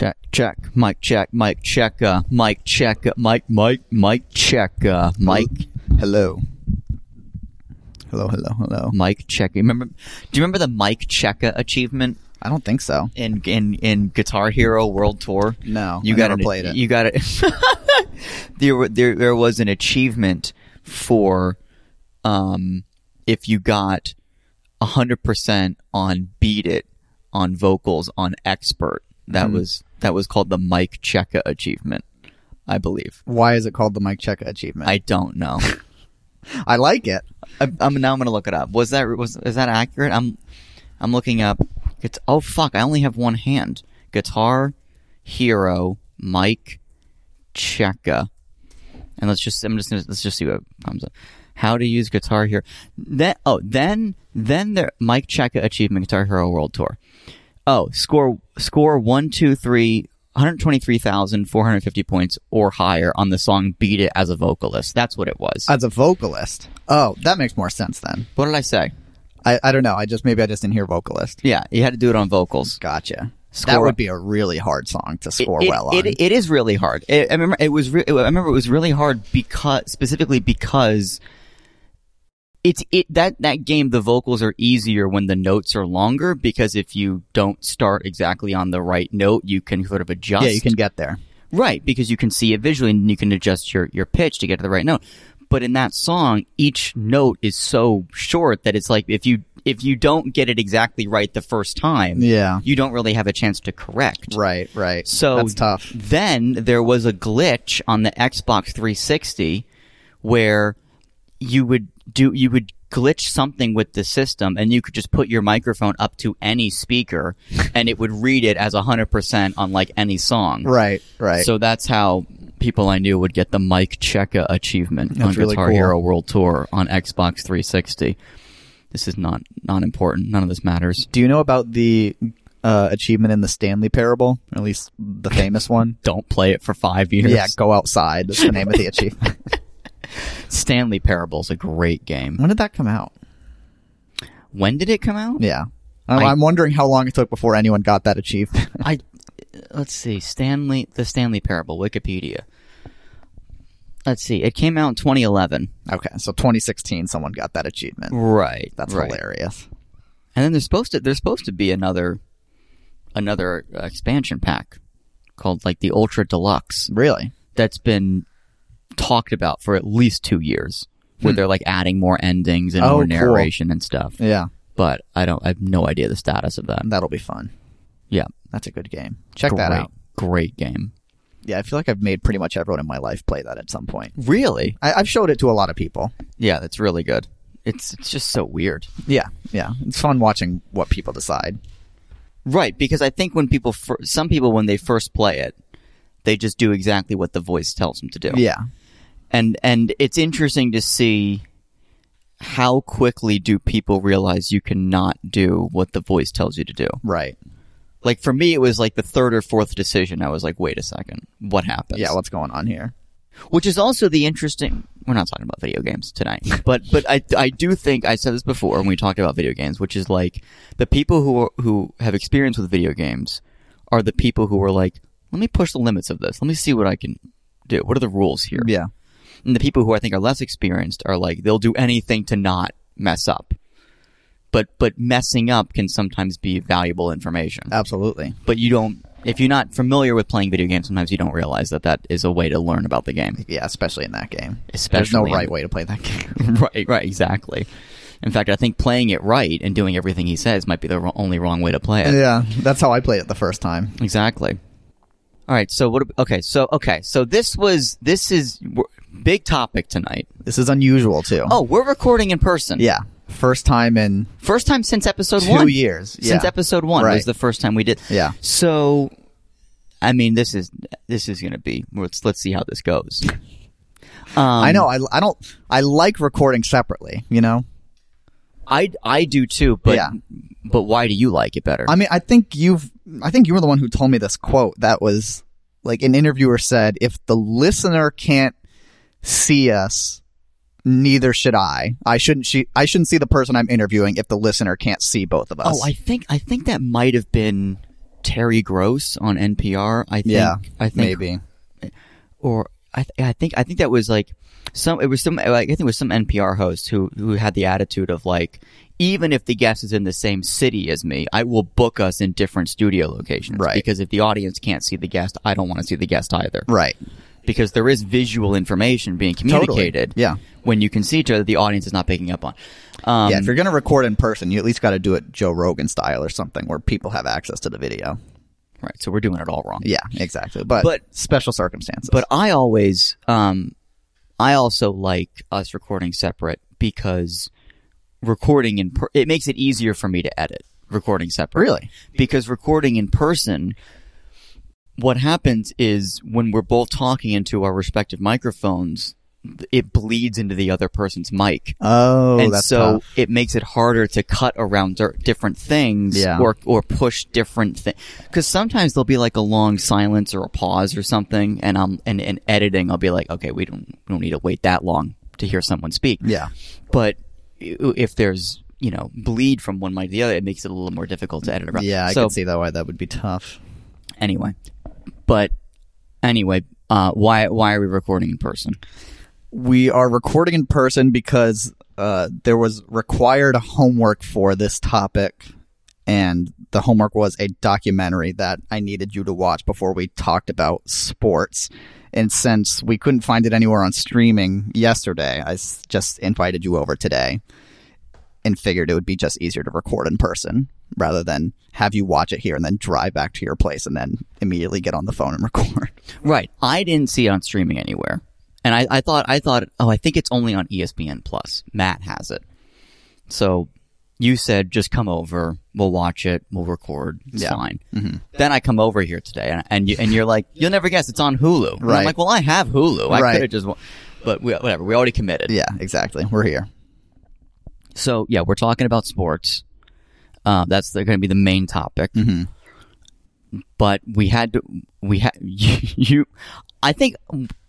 Check, check, mic check, mic check, uh, mic check, uh, mic, mic, mic check, uh, mic, Hello. Hello, hello, hello. mic check. Remember? Do you remember the Mike Checka achievement I don't think so. in in in Guitar Hero World Tour? No, you I got never an- played it. You got it. there, there, there was an achievement for, um, if you got hundred percent on "Beat It" on vocals on Expert. That Hmm. was that was called the Mike Checka achievement, I believe. Why is it called the Mike Checka achievement? I don't know. I like it. I, I'm now I'm gonna look it up. Was that was is that accurate? I'm I'm looking up. It's oh fuck! I only have one hand. Guitar Hero Mike Checka, and let's just I'm just gonna, let's just see what comes up. How to use Guitar Hero? Then oh then then the Mike Checka Achievement Guitar Hero World Tour. Oh score score one two three. 123,450 points or higher on the song Beat It as a vocalist. That's what it was. As a vocalist. Oh, that makes more sense then. what did I say? I, I don't know. I just maybe I just didn't hear vocalist. Yeah, you had to do it on vocals. Gotcha. that would be a really hard song to score it, well on. It, it is really hard. It, I remember it was. Re- I remember it was really hard because specifically because it's it that that game. The vocals are easier when the notes are longer because if you don't start exactly on the right note, you can sort of adjust. yeah, you can get there. Right, because you can see it visually and you can adjust your, your pitch to get to the right note. But in that song, each note is so short that it's like if you if you don't get it exactly right the first time, Yeah. you don't really have a chance to correct. Right, right. So that's tough. Then there was a glitch on the Xbox 360 where you would do you would glitch something with the system and you could just put your microphone up to any speaker and it would read it as 100% on like any song. Right, right. So that's how people I knew would get the Mike Checka achievement on really Guitar cool. Hero World Tour on Xbox 360. This is not not important. None of this matters. Do you know about the uh, achievement in the Stanley Parable? At least the famous one. Don't play it for five years. Yeah, go outside. That's the name of the achievement. Stanley Parable is a great game. when did that come out? When did it come out? Yeah. I'm, I- I'm wondering how long it took before anyone got that achievement. I let's see. Stanley the Stanley Parable Wikipedia. Let's see. It came out in 2011. okay, so 2016, someone got that achievement. Right. That's right. hilarious. And then there's supposed to there's supposed to be another another uh, expansion pack called like the Ultra Deluxe Really? that's been talked about for at least 2 years where they're like adding more endings and Hmm. Oh, more cool. narration and stuff. Yeah, But I don't I have no idea the status of that. that'll be fun. Yeah. That's a good game. Check that out. Great game. Yeah, I feel like I've made pretty much everyone in my life play that at some point. Really? I, I've showed it to a lot of people. Yeah, that's really good. It's it's just so weird. Yeah, yeah. It's fun watching what people decide. Right, because I think when people, fir- some people, when they first play it, they just do exactly what the voice tells them to do. Yeah, and and it's interesting to see how quickly do people realize you cannot do what the voice tells you to do. right. Like for me, it was like the third or fourth decision. I was like, wait a second, what happens? Yeah, what's going on here? Which is also the interesting. We're not talking about video games tonight, but but I I do think I said this before when we talked about video games, which is like the people who are, who have experience with video games are the people who are like, let me push the limits of this. Let me see what I can do. What are the rules here? Yeah, And the people who I think are less experienced are like they'll do anything to not mess up. But but messing up can sometimes be valuable information. absolutely. But you don't if you're not familiar with playing video games, sometimes you don't realize that that is a way to learn about the game. Yeah, especially in that game. Especially There's no right way to play that game. right, right, exactly. In fact, I think playing it right and doing everything he says might be the only wrong way to play it. yeah, that's how I played it the first time. Exactly. All right. So what? Okay. So okay. So this was this is big topic tonight. This is unusual too. Oh, we're recording in person. yeah, first time in First time since episode two one. Since yeah. episode one Right. was the first time we did. Yeah. So, I mean, this is this is going to be. Let's let's see how this goes. Um, I know. I, I don't. I like recording separately. You know. I I do too. But Yeah. but why do you like it better? I mean, I think you've. I think you were the one who told me this quote. That was like an interviewer said, "If the listener can't see us, neither should I. I shouldn't. She, I shouldn't see the person I'm interviewing if the listener can't see both of us." Oh, I think I think that might have been Terry Gross on NPR. I think. Yeah, I think maybe. or I, th- I think I think that was like some it was some like, I think it was some NPR host who who had the attitude of like even if the guest is in the same city as me, I will book us in different studio locations. Right. Because if the audience can't see the guest, I don't want to see the guest either. Right. Because there is visual information being communicated. Yeah. When you can see each other, the audience is not picking up on. Um, yeah, if you're going to record in person, you at least got to do it Joe Rogan style or something where people have access to the video. right. So we're doing it all wrong. Yeah, exactly. But, But- special circumstances. But I always, um, I also like us recording separate because recording in per- it makes it easier for me to edit recording separate. Really? Because recording in person, what happens is when we're both talking into our respective microphones, it bleeds into the other person's mic. oh, and that's so tough. it makes it harder to cut around different things Yeah. or or push different things because sometimes there'll be like a long silence or a pause or something and I'm and, and editing I'll be like okay we don't we don't need to wait that long to hear someone speak Yeah. but if there's you know bleed from one mic to the other it makes it a little more difficult to edit around Yeah, I so can see that why that would be tough. anyway but anyway uh why why are we recording in person We are recording in person because uh, there was required homework for this topic, and the homework was a documentary that I needed you to watch before we talked about sports. And since we couldn't find it anywhere on streaming yesterday, I just invited you over today and figured it would be just easier to record in person rather than have you watch it here and then drive back to your place and then immediately get on the phone and record. Right. I didn't see it on streaming anywhere. And I, I thought, I thought, oh, I think it's only on ESPN Plus. Matt has it. So you said, just come over. We'll watch it. We'll record. It's Yeah. fine. Mm-hmm. Then I come over here today and, and you, and you're like, you'll never guess it's on Hulu. And I'm Right. like, well, I have Hulu. I Right. could have just, but we, whatever. We already committed. Yeah, exactly. We're here. So yeah, we're talking about sports. Uh, that's going to be the main topic. Mhm. But we had to, we had you, you. I think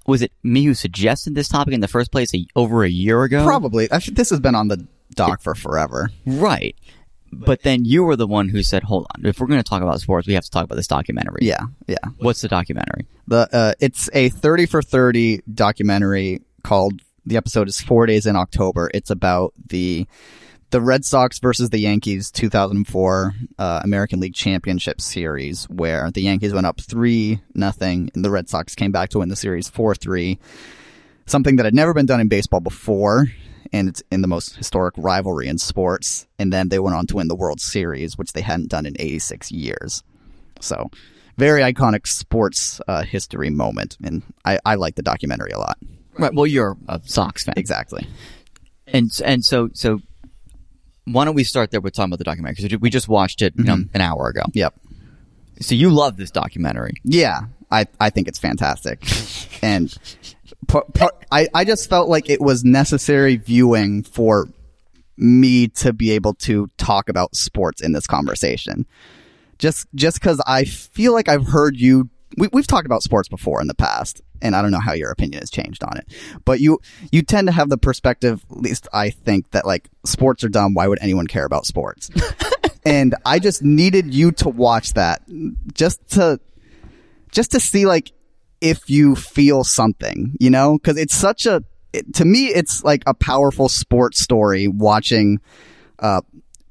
was it me who suggested this topic in the first place a, over a year ago? Probably. I think this has been on the dock for forever. right. But then you were the one who said, "Hold on, if we're going to talk about sports, we have to talk about this documentary." Yeah, yeah. What's the documentary? The uh, it's a thirty for thirty documentary called. The episode is four days in October. It's about the the Red Sox versus the Yankees 2004 uh, American League Championship Series, where the Yankees went up three nothing, and the Red Sox came back to win the series four three. Something that had never been done in baseball before, and it's in the most historic rivalry in sports. And then they went on to win the World Series, which they hadn't done in 86 years. So, very iconic sports uh, history moment, and I, I like the documentary a lot. Right. Well, you're a Sox fan, Exactly. and and so so. Why don't we start there with talking about the documentary? Because we just watched it you know, mm-hmm. an hour ago. Yep. So you love this documentary. Yeah, I, I think it's fantastic. and I, I just felt like it was necessary viewing for me to be able to talk about sports in this conversation. Just just because I feel like I've heard you. We, we've talked about sports before in the past, and I don't know how your opinion has changed on it. But you you tend to have the perspective, at least I think, that like sports are dumb. Why would anyone care about sports? and I just needed you to watch that just to just to see like if you feel something, you know, because it's such a it, to me it's like a powerful sports story watching uh,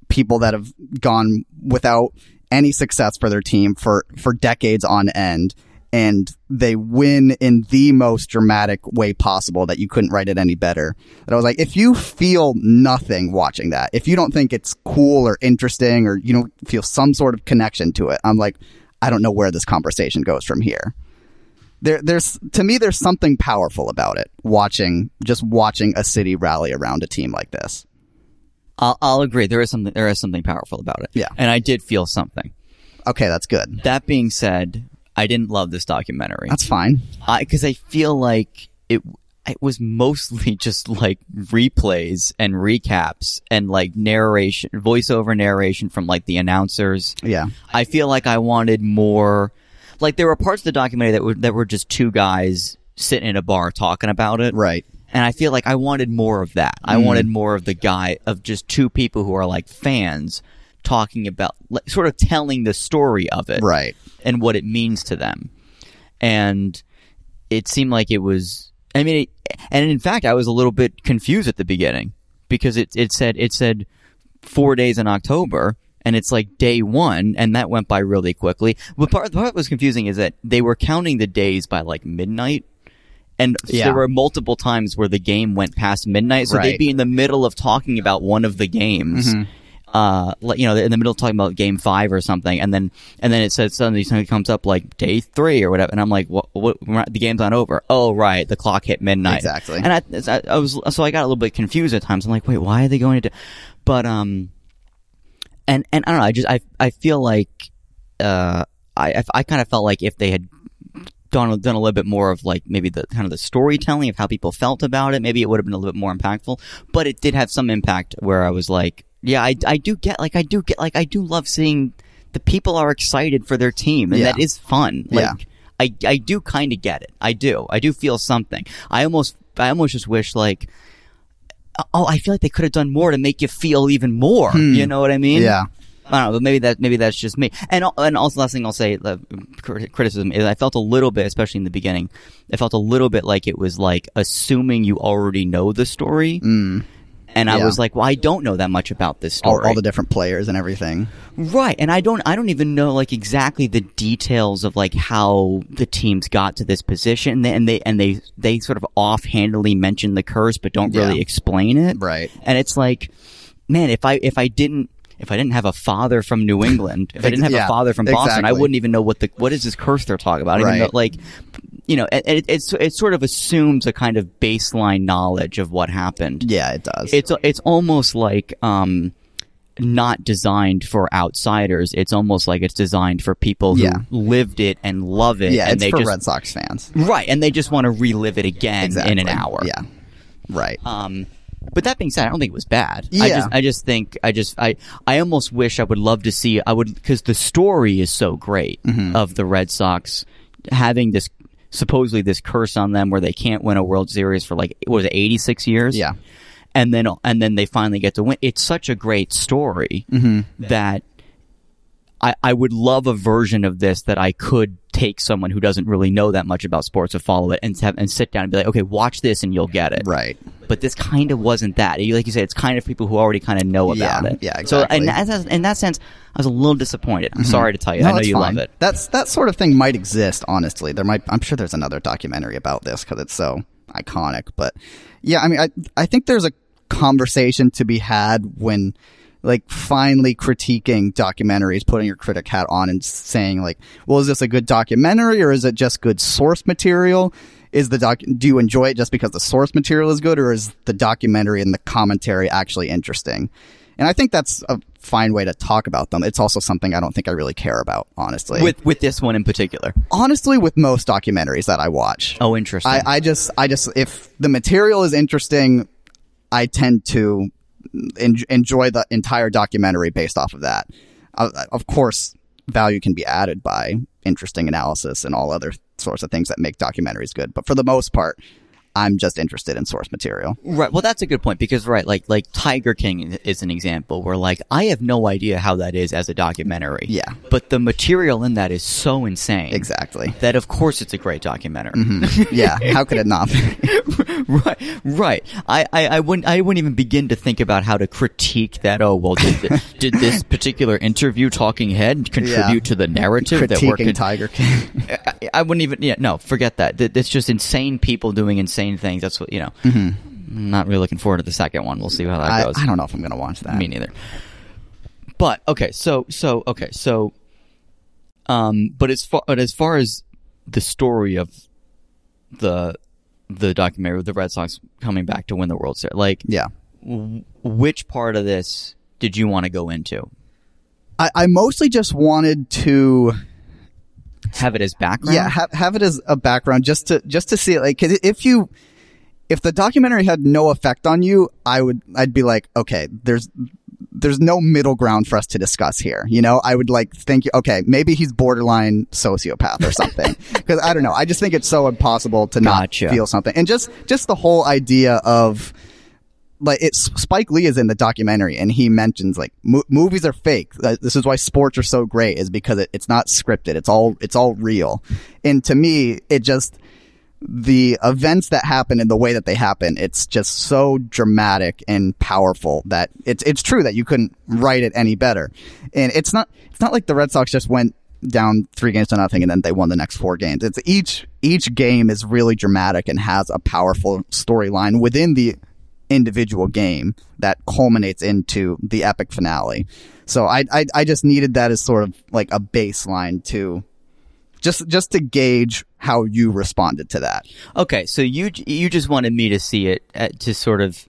people that have gone without any success for their team for for decades on end and they win in the most dramatic way possible that you couldn't write it any better. That I was like, if you feel nothing watching that, if you don't think it's cool or interesting or you don't feel some sort of connection to it, I'm like, I don't know where this conversation goes from here. There, there's to me, there's something powerful about it. Watching, just watching a city rally around a team like this. I'll, I'll agree. There is something. There is something powerful about it. Yeah. and I did feel something. Okay, that's good. That being said, I didn't love this documentary. That's fine. because I, feel like it. It was mostly just like replays and recaps and like narration, voiceover narration from like the announcers. Yeah. I feel like I wanted more. Like there were parts of the documentary that were that were just two guys sitting in a bar talking about it. Right. And I feel like I wanted more of that. I mm. wanted more of the guy of just two people who are like fans talking about, like, sort of telling the story of it, Right. and what it means to them. And it seemed like it was. I mean, it, and in fact, I was a little bit confused at the beginning because it it said it said four days in October, and it's like day one, and that went by really quickly. But part the part that was confusing is that they were counting the days by like midnight. And Yeah. there were multiple times where the game went past midnight, so they'd Mm-hmm. be in the middle of talking about one of the games, uh, like you know, in the middle of talking about game five or something, and then and then it says suddenly something comes up like day three or whatever, and I'm like, what? what the game's not over. Oh, right, the clock hit midnight. Exactly. And I, I, was so I got a little bit confused at times. I'm like, wait, why are they going to? But um, and and I don't know. I just I I feel like uh, I, I kind of felt like if they had done done a little bit more of like maybe the kind of the storytelling of how people felt about it, maybe it would have been a little bit more impactful. But it did have some impact where I was like, yeah, I I do get like I do get like I do love seeing the people are excited for their team, and Yeah. that is fun. Like, Yeah. I I do kind of get it. I do. I do feel something. I almost I almost just wish like. Oh, I feel like they could have done more to make you feel even more. You know what I mean? Hmm. Yeah. I don't know, but maybe that maybe that's just me. And and also last thing I'll say, crit- criticism is I felt a little bit, especially in the beginning, I felt a little bit like it was like assuming you already know the story, and I Mm. Was like, well, I don't know that much about this All, story, all the different players and everything. right? And I don't I don't even know like exactly the details of like how the teams got to this position, and they and they they sort of offhandedly mention the curse, but don't really Yeah. explain it, Right. and it's like, man, if I if I didn't if I didn't have a father from New England, if I didn't have Yeah, a father from Boston, I wouldn't even know what the what is this curse they're talking about. Don't even Right. like, you know, it, it, it's it sort of assumes a kind of baseline knowledge of what happened. Yeah, it does. It's it's almost like um not designed for outsiders. It's almost like it's designed for people who Yeah. lived it and love it. yeah, and it's they for just Red Sox fans. right, and they just want to relive it again Exactly. in an hour. Yeah. Right. Um, but that being said, I don't think it was bad. I Yeah. just, I just think, I just, I, I almost wish I would love to see, I would, because the story is so great Mm-hmm. of the Red Sox having this, supposedly this curse on them where they can't win a World Series for like, what was it, 86 years? Yeah. And then, and then they finally get to win. It's such a great story Mm-hmm. that I, I would love a version of this that I could take someone who doesn't really know that much about sports to follow it and have, and sit down and be like, okay, watch this and you'll get it Right. but this kind of wasn't that. Like you said, it's kind of people who already kind of know about Yeah, it. yeah, So exactly. Mm-hmm. in that, in that sense, I was a little disappointed. I'm sorry to tell you. I know you fine. love it. That's that sort of thing might exist. Honestly, there might. I'm sure there's another documentary about this because it's so iconic. But yeah, I mean, I I think there's a conversation to be had when like finally critiquing documentaries, putting your critic hat on and saying like, well, is this a good documentary or is it just good source material? Is the doc? Do you enjoy it just because the source material is good, or is the documentary and the commentary actually interesting? And I think that's a fine way to talk about them. It's also something I don't think I really care about, honestly. With with this one in particular. honestly, with most documentaries that I watch, Oh, interesting. I, I just, I just, if the material is interesting, I tend to en- enjoy the entire documentary based off of that. Uh, of course, value can be added by interesting analysis and all other sorts of things that make documentaries good. But for the most part, I'm just interested in source material. right. Well, that's a good point because right, like like Tiger King is an example where like I have no idea how that is as a documentary. Yeah. But the material in that is so insane. Exactly. That of course it's a great documentary. Mm-hmm. yeah. How could it not be? right, right. I, I, I wouldn't, I wouldn't even begin to think about how to critique that. Oh, well, did, did this particular interview talking head contribute Yeah. to the narrative that we're? Critiquing con- Tiger King. I, I wouldn't even. Yeah, no, forget that. It's just insane people doing insane things. That's what you know. I'm not really looking forward to the second one. We'll see how that Mm-hmm. I, goes. I don't know if I'm going to watch that. Me neither. But okay, so so okay, so um but as far but as far as the story of the the documentary with the Red Sox coming back to win the World Series, like Yeah. w- which part of this did you want to go into? I, I mostly just wanted to Have it as background? yeah have, have it as a background just to just to see it like 'cause if you if the documentary had no effect on you i would i'd be like okay there's there's no middle ground for us to discuss here you know i would like think okay maybe he's borderline sociopath or something because i don't know i just think it's so impossible to not Gotcha. feel something and just just the whole idea of like it's Spike Lee is in the documentary and he mentions like mo- movies are fake. This is why sports are so great is because it, it's not scripted. It's all it's all real. And to me, it just the events that happen and the way that they happen, it's just so dramatic and powerful that it's it's true that you couldn't write it any better. And it's not it's not like the Red Sox just went down three games to nothing and then they won the next four games. It's each each game is really dramatic and has a powerful storyline within the individual game that culminates into the epic finale. So I, I I just needed that as sort of like a baseline to just just to gauge how you responded to that. Okay, so you you just wanted me to see it uh, to sort of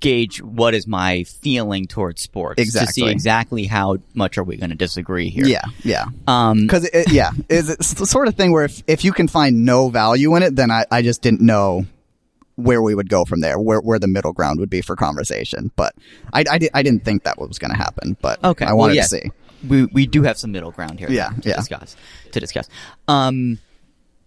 gauge what is my feeling towards sports to see Exactly. exactly how much are we going to disagree here. Yeah, yeah. Um, Because it, yeah, it's it's the sort of thing where if if you can find no value in it, then I I just didn't know where we would go from there, where where the middle ground would be for conversation. But I I, di- I didn't think that was going to happen. But Okay, I well, wanted to see. we we do have some middle ground here. Yeah, to yeah. discuss to discuss. Um,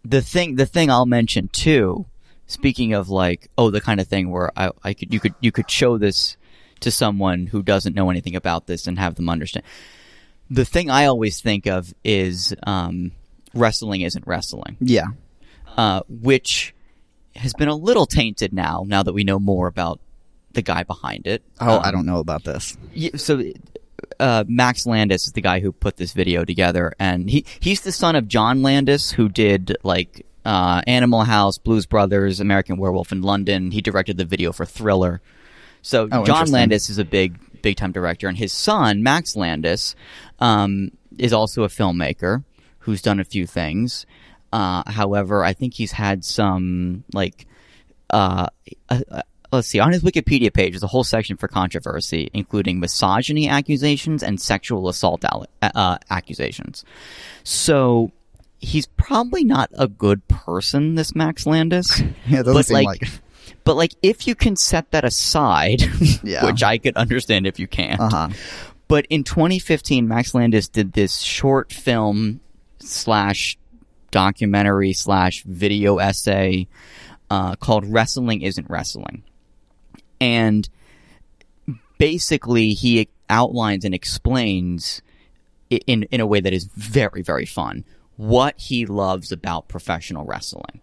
the thing the thing I'll mention too. Speaking of like, oh, the kind of thing where I, I could you could you could show this to someone who doesn't know anything about this and have them understand. The thing I always think of is um, wrestling isn't wrestling. Yeah, uh, which has been a little tainted now. Now that we know more about the guy behind it. Oh, Um, I don't know about this. yeah, so uh, Max Landis is the guy who put this video together, and he he's the son of John Landis, who did like uh, Animal House, Blues Brothers, American Werewolf in London. He directed the video for Thriller. So Oh, John. Landis is a big big time director, and his son Max Landis um, is also a filmmaker who's done a few things. Uh, however, I think he's had some like uh, uh, uh, let's see on his wikipedia page there's a whole section for controversy including misogyny accusations and sexual assault alle- uh, accusations so he's probably not a good person this max landis Yeah, doesn't but seem like, like but like if you can set that aside Yeah. which i could understand if you can't Uh huh. but in 2015, Max Landis did this short film slash documentary slash video essay uh, called "Wrestling Isn't Wrestling," and basically he outlines and explains in in a way that is very very fun what he loves about professional wrestling.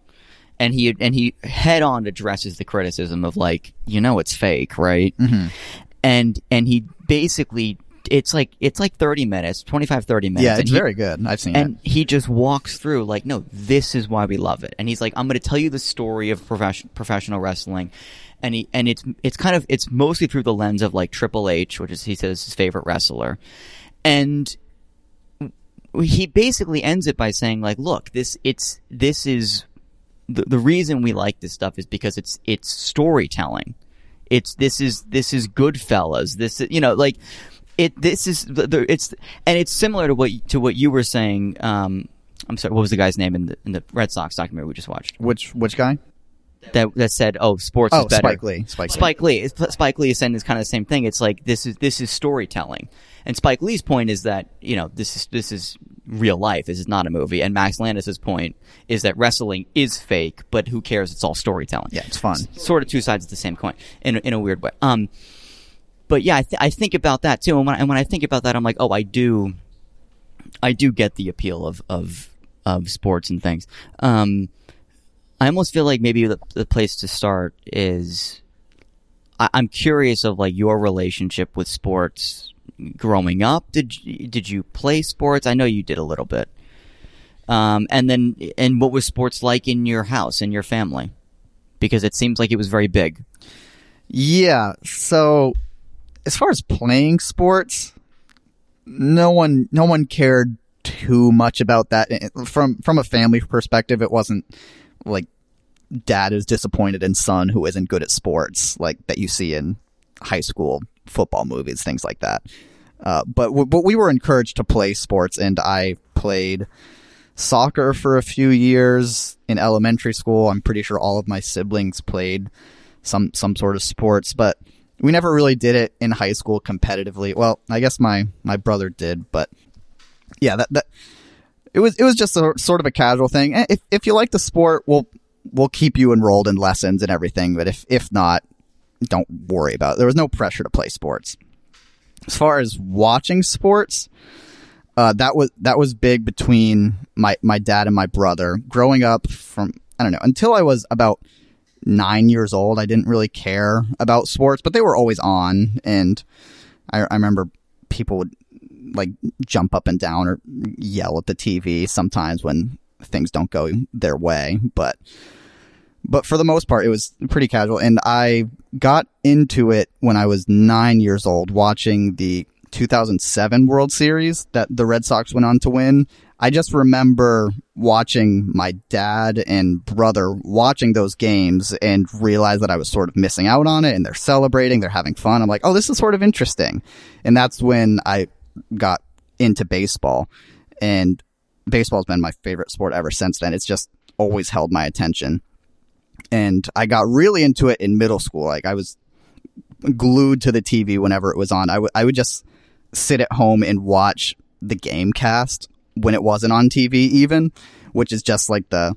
And he and he head on addresses the criticism of like you know it's fake right? And and he basically it's like it's like 30 minutes 25 30 minutes Yeah, it's he- very good. I've seen it. and he just walks through like no this is why we love it and he's like i'm going to tell you the story of profession, professional wrestling and he and it's it's kind of it's mostly through the lens of like triple h which is he says his favorite wrestler and he basically ends it by saying like look this it's this is the, the reason we like this stuff is because it's it's storytelling it's this is this is Goodfellas. This is you know like it. This is the, the it's and it's similar to what to what you were saying. Um, I'm sorry. What was the guy's name in the in the Red Sox documentary we just watched? which which guy? That that said, oh, sports Oh, is better. Spike Lee. Spike Lee. Spike Lee. It's- Spike Lee is saying it's kind of the same thing. It's like this is this is storytelling, and Spike Lee's point is that you know this is this is real life. This is not a movie. And Max Landis's point is that wrestling is fake, but who cares? It's all storytelling. Yeah, it's fun. sort of two sides of the same coin in a, in a weird way. Um, but yeah, I, th- I think about that too, and when I, and when I think about that, I'm like, oh, I do, I do get the appeal of of of sports and things. Um, I almost feel like maybe the, the place to start is I, I'm curious of like your relationship with sports growing up. Did you, did you play sports? I know you did a little bit. Um, and then and what was sports like in your house in your family? Because it seems like it was very big. Yeah. So, as far as playing sports, no one no one cared too much about that from from a family perspective. It wasn't like dad is disappointed in son who isn't good at sports, like that you see in high school football movies, things like that. Uh, but w- but we were encouraged to play sports, and I played soccer for a few years in elementary school. I'm pretty sure all of my siblings played some some sort of sports, but we never really did it in high school competitively. Well, I guess my my brother did, but yeah, that that it was it was just a, sort of a casual thing. If if you like the sport, we'll we'll keep you enrolled in lessons and everything. But if if not, don't worry about it. There was no pressure to play sports. As far as watching sports, uh, that was that was big between my my dad and my brother. Growing up from I don't know until I was about nine years old, I didn't really care about sports, but they were always on, and I, I remember people would like jump up and down or yell at the TV sometimes when things don't go their way, but but for the most part, it was pretty casual. And I got into it when I was nine years old, watching the 2007 World Series that the Red Sox went on to win. I just remember watching my dad and brother watching those games and realize that I was sort of missing out on it and they're celebrating, they're having fun. I'm like, oh, this is sort of interesting. And that's when I got into baseball. And baseball's been my favorite sport ever since then. It's just always held my attention. And I got really into it in middle school. Like I was glued to the TV whenever it was on. I, w- I would just sit at home and watch the game cast when it wasn't on TV even, which is just like the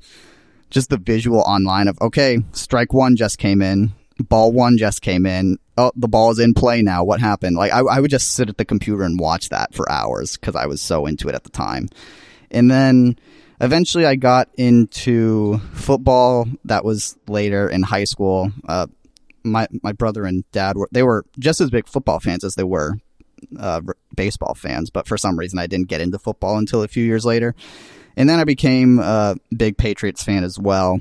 just the visual online of okay, strike one just came in, ball one just came in. Oh, the ball is in play now. What happened? Like I, I would just sit at the computer and watch that for hours because I was so into it at the time. And then eventually I got into football. That was later in high school. Uh, my my brother and dad were they were just as big football fans as they were uh, baseball fans, but for some reason I didn't get into football until a few years later. And then I became a big Patriots fan as well.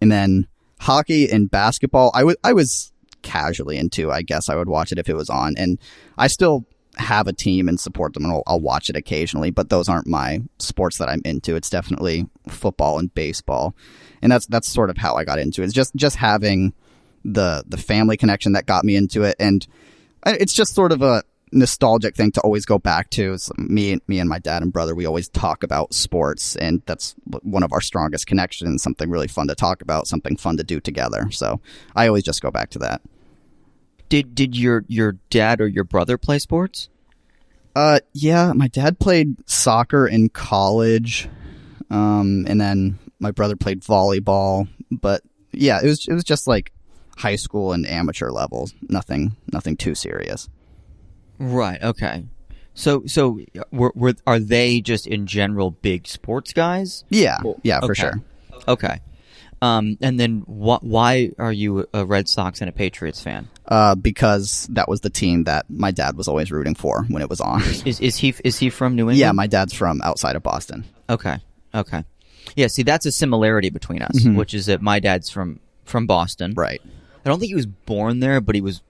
And then hockey and basketball, I was I was casually into. I guess I would watch it if it was on, and I still have a team and support them, and I'll, I'll watch it occasionally. But those aren't my sports that I'm into. It's definitely football and baseball, and that's that's sort of how I got into it. It's just just having the the family connection that got me into it, and it's just sort of a nostalgic thing to always go back to. It's me, me and my dad and brother, we always talk about sports, and that's one of our strongest connections. Something really fun to talk about, something fun to do together. So I always just go back to that. Did did your your dad or your brother play sports? Uh, yeah, my dad played soccer in college, um, and then my brother played volleyball. But yeah, it was it was just like high school and amateur levels. Nothing nothing too serious. Right. Okay. So so were, were are they just in general big sports guys? Yeah. Yeah, for Okay. sure. Okay. Um, and then wh- why are you a Red Sox and a Patriots fan? Uh, because that was the team that my dad was always rooting for when it was on. Is is he is he from New England? yeah, my dad's from outside of Boston. Okay. Okay. Yeah. See, that's a similarity between us, which is that my dad's from from Boston. Mm-hmm. Right. I don't think he was born there, but he was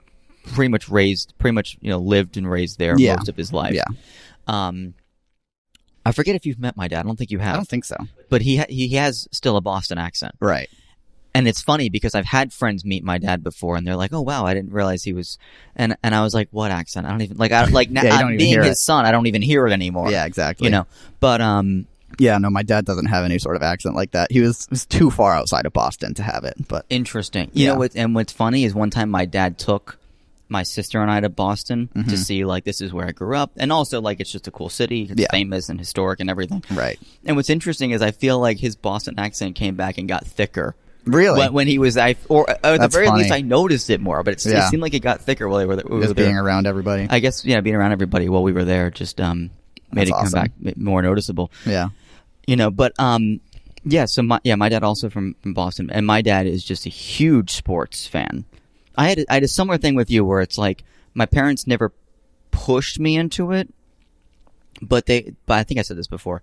pretty much raised, pretty much you know lived and raised there Yeah. most of his life. Yeah. Um, I forget if you've met my dad. I don't think you have. I don't think so. but he ha- he has still a Boston accent. Right. and it's funny because I've had friends meet my dad before, and they're like, "Oh wow, I didn't realize he was," and and I was like, "What accent? I don't even like, I like now, Yeah, you I- don't even being his it. son, I don't even hear it anymore." Yeah, exactly. you know. But um, Yeah, no, my dad doesn't have any sort of accent like that. He was, was too far outside of Boston to have it. But interesting. You Yeah. know what? And what's funny is one time my dad took my sister and I to Boston Mm-hmm. to see like this is where I grew up, and also like it's just a cool city, it's Yeah. famous and historic and everything. right, And what's interesting is I feel like his Boston accent came back and got thicker. really, When, when he was, I or, or at the very funny. least, I noticed it more. But it's, it Yeah. seemed like it got thicker while they were, we were just there. being around everybody. I guess yeah, being around everybody while we were there just um made That's it come awesome. back more noticeable. yeah, You know, but um yeah, so my yeah, my dad also from from Boston and my dad is just a huge sports fan. I had a, I had a similar thing with you where it's like my parents never pushed me into it, but they but I think I said this before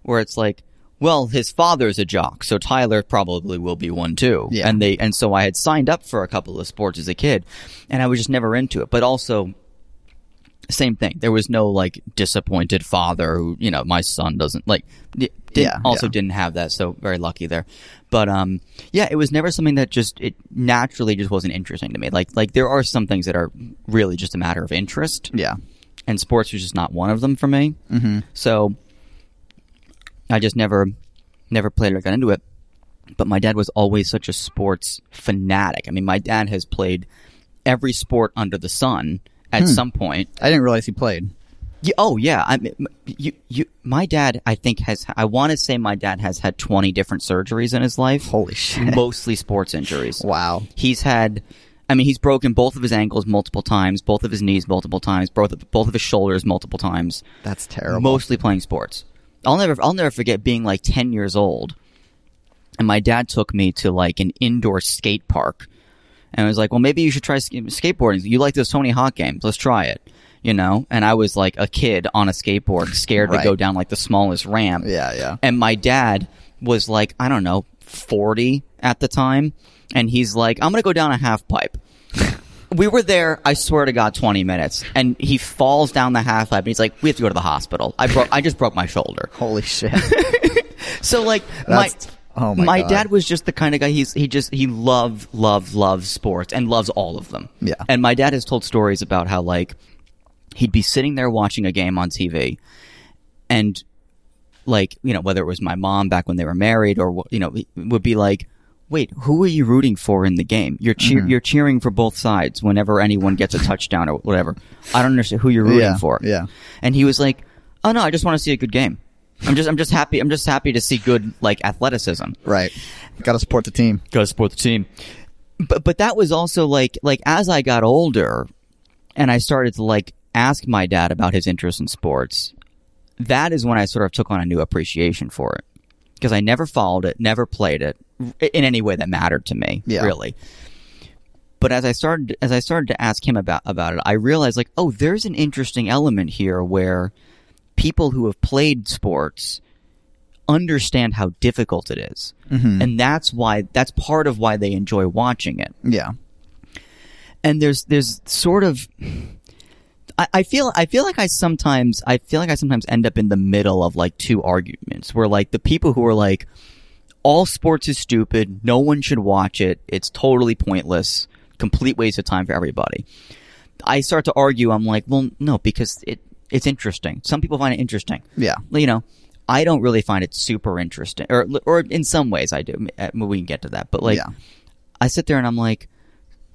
where it's like well, his father's a jock, so Tyler probably will be one too. Yeah. And they and so I had signed up for a couple of sports as a kid, and I was just never into it. But also, same thing. There was no like disappointed father who, you know, my son doesn't like. Did, Yeah, also yeah. didn't have that, so very lucky there. But um, yeah, it was never something that just it naturally just wasn't interesting to me. Like like there are some things that are really just a matter of interest, yeah, and sports was just not one of them for me. Mm-hmm. So I just never never played or got into it. But my dad was always such a sports fanatic. I mean, my dad has played every sport under the sun at hmm. some point. I didn't realize he played. Yeah, oh yeah, I mean, you, you, my dad, I think has. I want to say my dad has had twenty different surgeries in his life. Holy shit! Mostly sports injuries. Wow. He's had I mean, he's broken both of his ankles multiple times, both of his knees multiple times, both of, both of his shoulders multiple times. That's terrible. Mostly playing sports. I'll never I'll never forget being like 10 years old and my dad took me to like an indoor skate park and I was like, "Well, maybe you should try sk- skateboarding. You like those Tony Hawk games? Let's try it." You know, and I was like a kid on a skateboard, scared Right. to go down like the smallest ramp. yeah, yeah. And my dad was like, I don't know, 40 at the time. And he's like, I'm going to go down a half pipe. we were there, I swear to God, 20 minutes. And he falls down the half pipe and he's like, we have to go to the hospital. I broke, I just broke my shoulder. Holy shit. So like, my, That's- oh my God. dad was just the kind of guy, he's, he just, he loved, loved, loves sports and loves all of them. Yeah. And my dad has told stories about how like, he'd be sitting there watching a game on TV and like you know whether it was my mom back when they were married or you know would be like wait who are you rooting for in the game you're cheer- Mm-hmm. you're cheering for both sides whenever anyone gets a touchdown or whatever i don't understand who you're rooting Yeah, for yeah. and he was like oh no i just want to see a good game i'm just i'm just happy i'm just happy to see good like athleticism right. Got to support the team. gotta support the team. But but that was also like like as I got older and I started to like ask my dad about his interest in sports, that is when I sort of took on a new appreciation for it. Because I never followed it, never played it in any way that mattered to me, Yeah. really. But as I started as I started to ask him about about it, I realized like, oh, there's an interesting element here where people who have played sports understand how difficult it is. Mm-hmm. And that's why that's part of why they enjoy watching it. Yeah. And there's there's sort of I, I feel I feel like I sometimes I feel like I sometimes end up in the middle of like two arguments where like the people who are like all sports is stupid, no one should watch it, it's totally pointless, complete waste of time for everybody. I start to argue, I'm like, well, no, because it it's interesting. Some people find it interesting Yeah. you know, I don't really find it super interesting, or or in some ways I do. Uh, We can get to that, but like, Yeah. I sit there and I'm like,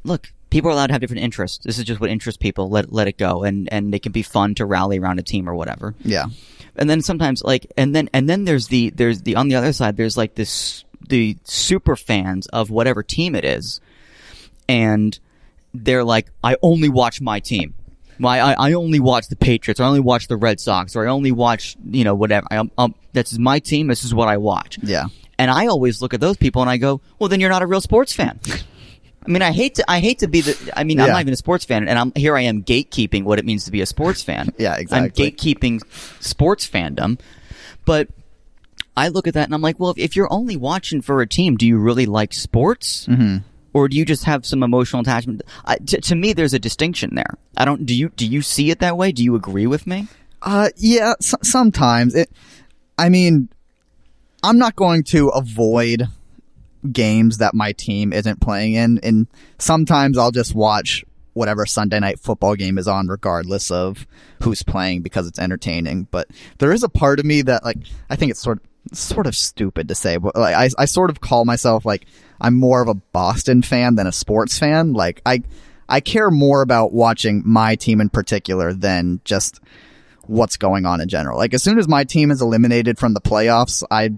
look, people are allowed to have different interests. This is just what interests people. Let let it go, and and it can be fun to rally around a team or whatever. Yeah. And then sometimes like, and then and then there's the there's the on the other side there's like this the super fans of whatever team it is, and they're like, I only watch my team. My, I, I only watch the Patriots. or I only watch the Red Sox, or I only watch, you know, whatever. I, um, this is my team. This is what I watch. Yeah. And I always look at those people and I go, well, then you're not a real sports fan. I mean, I hate to, I hate to be the, I mean, I'm not even a sports fan and I'm, here I am gatekeeping what it means to be a sports fan. Yeah, exactly. I'm gatekeeping sports fandom. But I look at that and I'm like, well, if, if you're only watching for a team, do you really like sports? Mm-hmm. Or do you just have some emotional attachment? I, to, to me, there's a distinction there. I don't, do you, do you see it that way? Do you agree with me? Uh, yeah, sometimes it. I mean, I'm not going to avoid games that my team isn't playing in, and sometimes I'll just watch whatever Sunday night football game is on, regardless of who's playing, because it's entertaining. But there is a part of me that, like, I think it's sort sort of stupid to say, but like, I I sort of call myself like I'm more of a Boston fan than a sports fan. Like, I I care more about watching my team in particular than just what's going on in general. Like as soon as my team is eliminated from the playoffs, I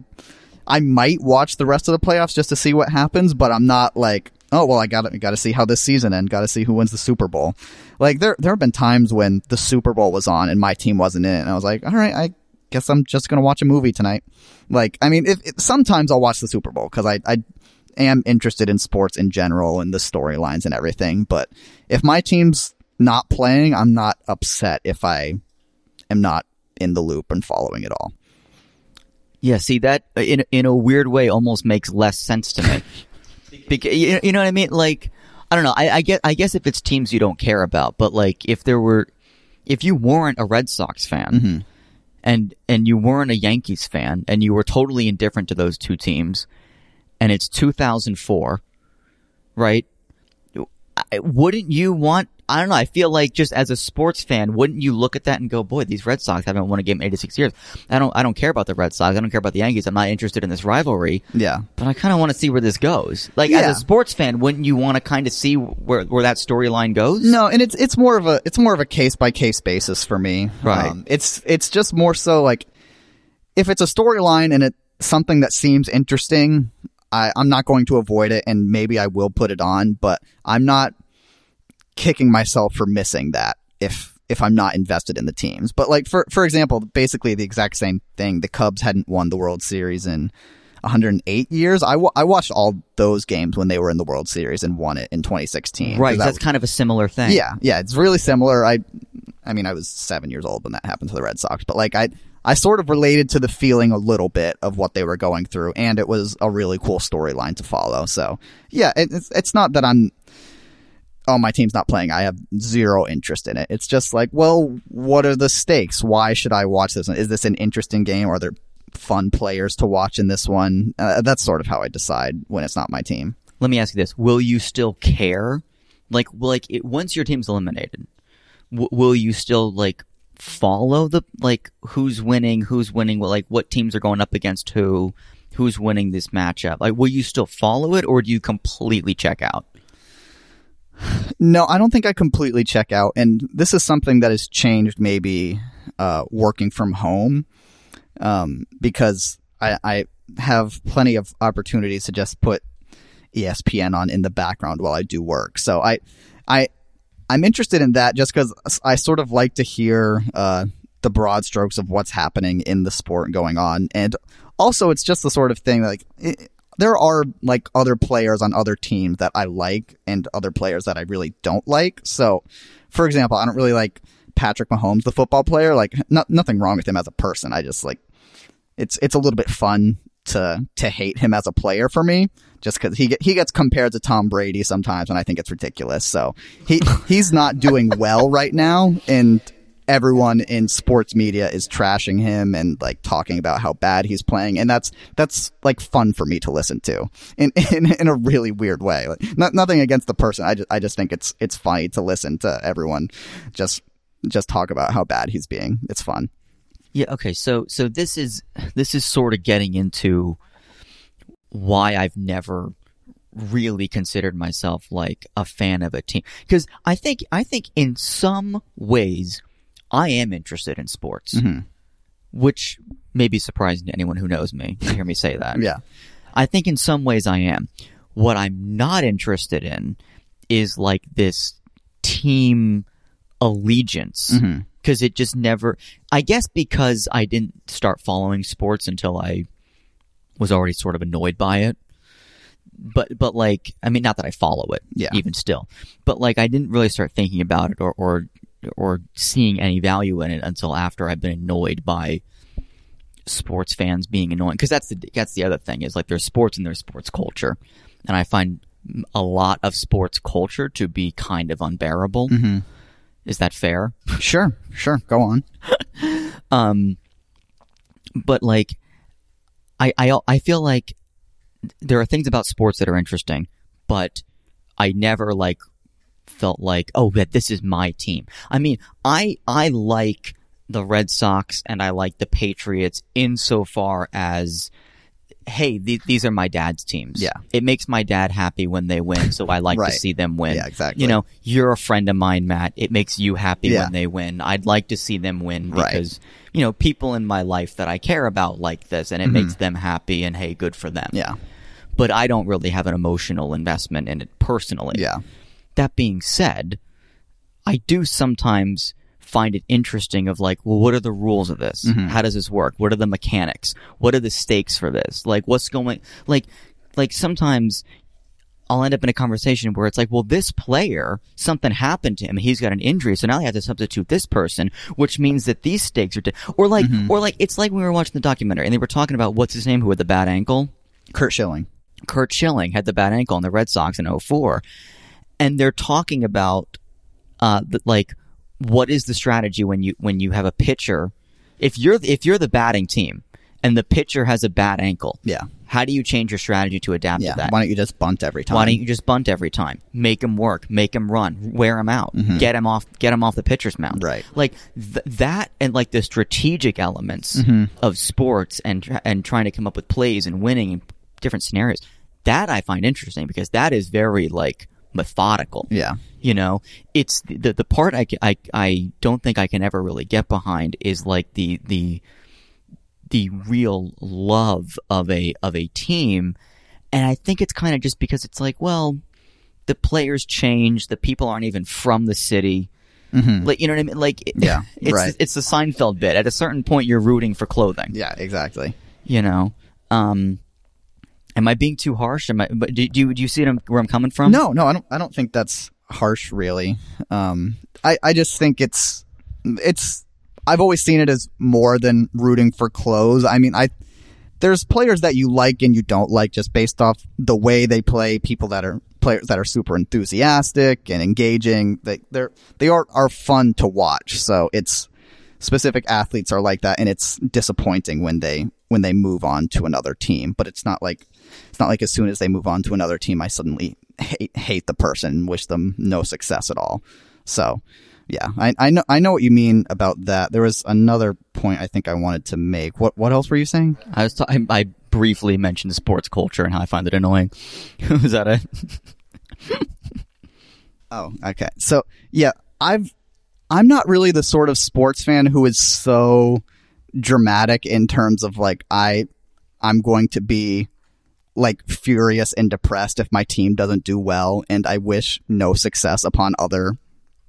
I might watch the rest of the playoffs just to see what happens, but I'm not like, oh well, I got got to see how this season ends, got to see who wins the Super Bowl. Like there there have been times when the Super Bowl was on and my team wasn't in it, and I was like, all right, I guess I'm just gonna watch a movie tonight. Like I mean, if, if- sometimes I'll watch the Super Bowl because I I am interested in sports in general and the storylines and everything, but if my team's not playing, I'm not upset if I am not in the loop and following it all. Yeah, see that uh, in in a weird way almost makes less sense to me. because you, you know what I mean? Like I don't know. I, I get I guess if it's teams you don't care about, but like if there were if you weren't a Red Sox fan and and you weren't a Yankees fan and you were totally indifferent to those two teams and it's 2004, right? Wouldn't you want I don't know. I feel like just as a sports fan, wouldn't you look at that and go, "Boy, these Red Sox haven't won a game in 86 years. I don't. I don't care about the Red Sox. I don't care about the Yankees. I'm not interested in this rivalry. Yeah. But I kind of want to see where this goes. Like Yeah. as a sports fan, wouldn't you want to kind of see where where that storyline goes? No, and it's it's more of a it's more of a case by case basis for me. Um, Right. it's it's just more so like if it's a storyline and it's something that seems interesting, I, I'm not going to avoid it, and maybe I will put it on. But I'm not kicking myself for missing that if if I'm not invested in the teams. But like for for example, basically the exact same thing. The Cubs hadn't won the World Series in 108 years. I, w- I watched all those games when they were in the World Series and won it in 2016. Right, that That's kind of a similar thing. yeah, yeah, it's really similar. I, I mean, I was seven years old when that happened to the Red Sox, but like I, I sort of related to the feeling a little bit of what they were going through, and it was a really cool storyline to follow. So yeah, it, it's it's not that I'm, oh, my team's not playing. I have zero interest in it. It's just like, well, what are the stakes? Why should I watch this? Is this an interesting game? Are there fun players to watch in this one? Uh, that's sort of how I decide when it's not my team. Let me ask you this: Will you still care? Like, like it, once your team's eliminated, w- will you still like follow the like who's winning, who's winning, what like what teams are going up against who, who's winning this matchup? Like, will you still follow it, or do you completely check out? No, I don't think I completely check out. And this is something that has changed maybe uh, working from home um, because I, I have plenty of opportunities to just put ESPN on in the background while I do work. So I, I, I'm interested in that just because I sort of like to hear uh, the broad strokes of what's happening in the sport going on, and also it's just the sort of thing like it, there are like other players on other teams that I like and other players that I really don't like. So, for example, I don't really like Patrick Mahomes, the football player. Like, no, nothing wrong with him as a person. I just like it's it's a little bit fun to to hate him as a player for me, just because he he gets compared to Tom Brady sometimes, and I think it's ridiculous. So he he's not doing well right now, and everyone in sports media is trashing him and like talking about how bad he's playing, and that's that's like fun for me to listen to in in, in a really weird way. Like, not, nothing against the person, I just I just think it's it's funny to listen to everyone just just talk about how bad he's being. It's fun. Yeah. Okay. So so this is this is sort of getting into why I've never really considered myself like a fan of a team because I think I think in some ways I am interested in sports, Mhm. which may be surprising to anyone who knows me to hear me say that. Yeah. I think in some ways I am. What I'm not interested in is like this team allegiance because it just never. I guess because I didn't start following sports until I was already sort of annoyed by it. But but like I mean, not that I follow it, Yeah. even still. But like I didn't really start thinking about it or or or seeing any value in it until after I've been annoyed by sports fans being annoying because that's the that's the other thing is like there's sports and there's sports culture, and I find a lot of sports culture to be kind of unbearable. Mhm. Is that fair? Sure, sure. Go on. Um, but like, I, I, I feel like there are things about sports that are interesting, but I never like felt like, oh, that this is my team. I mean, I, I like the Red Sox and I like the Patriots insofar as, hey, th- these are my dad's teams. Yeah. It makes my dad happy when they win, so I like Right. to see them win. Yeah, exactly. You know, you're a friend of mine, Matt. It makes you happy Yeah. when they win. I'd like to see them win Right. because, you know, people in my life that I care about like this and it makes them happy and hey, good for them. Mm-hmm. Yeah, But I don't really have an emotional investment in it personally. yeah, That being said, I do sometimes find it interesting of like, well, what are the rules of this? Mm-hmm. How does this work? What are the mechanics? What are the stakes for this? Like, what's going, like, like sometimes I'll end up in a conversation where it's like, well, this player, something happened to him. He's got an injury. So now they have to substitute this person, which means that these stakes are, di- or like, Mm-hmm. or like, it's like when we were watching the documentary and they were talking about what's his name who had the bad ankle. Curt Schilling. Curt Schilling had the bad ankle in the Red Sox in 04. And they're talking about, uh, the, like, what is the strategy when you, when you have a pitcher? If you're, if you're the batting team and the pitcher has a bad ankle, Yeah, how do you change your strategy to adapt yeah. to that? Why don't you just bunt every time? Why don't you just bunt every time? Make him work. Make him run. Wear him out. Get him off. Get him off the pitcher's mound. Mm-hmm. Right. Like th- that, and like the strategic elements Mm-hmm. of sports and and trying to come up with plays and winning in different scenarios. That I find interesting because that is very like methodical. Yeah, You know, it's the the part I, I I don't think I can ever really get behind is like the the the real love of a of a team, and I think it's kind of just because it's like, well, the players change. The people aren't even from the city. Like you know what I mean? Like it- Mm-hmm. Yeah, it's right. it's the Seinfeld bit. At a certain point, you're rooting for clothing. Yeah, exactly. You know. Um, am I being too harsh? Am I? But do, do you do you see it, where I'm coming from? No, no, I don't. I don't think that's harsh, really. Um, I, I just think it's, it's. I've always seen it as more than rooting for clothes. I mean, I there's players that you like and you don't like just based off the way they play. People that are players that are super enthusiastic and engaging. They they're they are are fun to watch. So it's specific athletes are like that, and it's disappointing when they when they move on to another team. But it's not like it's not like as soon as they move on to another team, I suddenly hate hate the person and wish them no success at all. So yeah, I, I know I know what you mean about that. There was another point I think I wanted to make. What what else were you saying? I was. T- I, I briefly mentioned sports culture and how I find it annoying. Was that it? Oh, okay. So yeah, I've I'm not really the sort of sports fan who is so dramatic in terms of like I I'm going to be like furious and depressed if my team doesn't do well and I wish no success upon other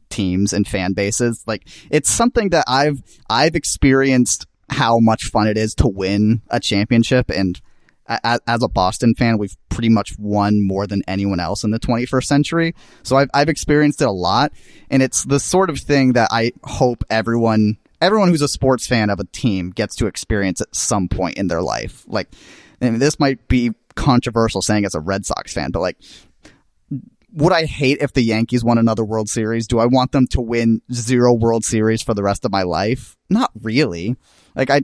teams and fan bases. Like it's something that I've I've experienced how much fun it is to win a championship and as a Boston fan, we've pretty much won more than anyone else in the 21st century. So I've, I've experienced it a lot. And it's the sort of thing that I hope everyone, everyone who's a sports fan of a team gets to experience at some point in their life. Like, this might be controversial saying as a Red Sox fan, but like, would I hate if the Yankees won another World Series? Do I want them to win zero World Series for the rest of my life? Not really. Like I,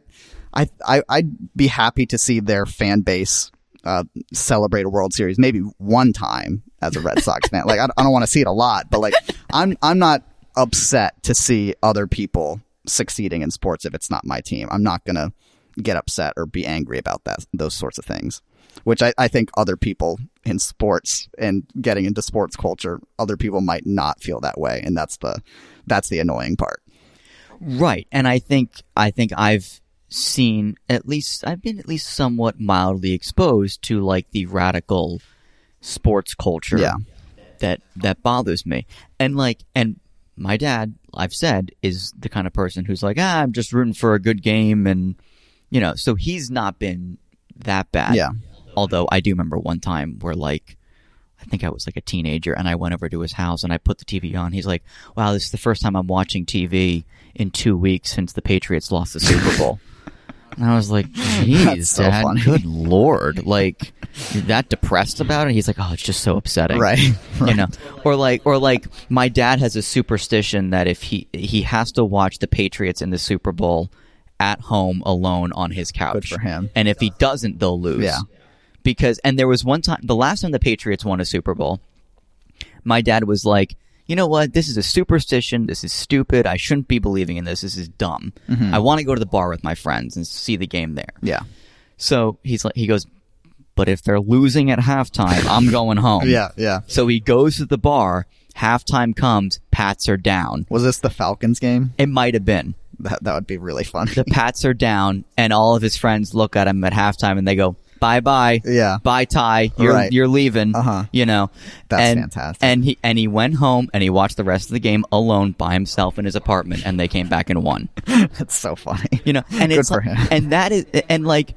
I, I I'd be happy to see their fan base uh, celebrate a World Series maybe one time as a Red Sox fan. Like I, I don't want to see it a lot, but like I'm I'm not upset to see other people succeeding in sports if it's not my team. I'm not gonna get upset or be angry about that those sorts of things. Which I, I think other people in sports and getting into sports culture, other people might not feel that way, and that's the that's the annoying part. Right. And I think I think I've seen at least I've been at least somewhat mildly exposed to like the radical sports culture Yeah. that that bothers me. And like and my dad, I've said, is the kind of person who's like, ah, I'm just rooting for a good game and you know, so he's not been that bad. Yeah. Although I do remember one time where like I think I was like a teenager and I went over to his house and I put the TV on. He's like, "Wow, this is the first time I'm watching TV in 2 weeks since the Patriots lost the Super Bowl." and I was like, "Jeez, so Dad, funny. good lord. Like that depressed about it?" He's like, "Oh, it's just so upsetting." Right. You know. Or like or like my dad has a superstition that if he he has to watch the Patriots in the Super Bowl at home alone on his couch. Good for him. And if he doesn't, they'll lose Yeah. because and there was one time the last time the Patriots won a Super Bowl, my dad was like, "You know what? This is a superstition. This is stupid. I shouldn't be believing in this. This is dumb. Mm-hmm. I want to go to the bar with my friends and see the game there." Yeah. So he's like, he goes, "But if they're losing at halftime, I'm going home." Yeah. Yeah. So he goes to the bar. Halftime comes. Pats are down. Was this the Falcons game? It might have been. That that would be really funny. The Pats are down, and all of his friends look at him at halftime and they go, "Bye bye, Yeah. bye Ty, you're Right. you're leaving." Uh-huh. You know, That's and, fantastic. And he and he went home and he watched the rest of the game alone by himself in his apartment, and they came back and won. That's so funny. You know, and Good it's for like- him. and that is and like,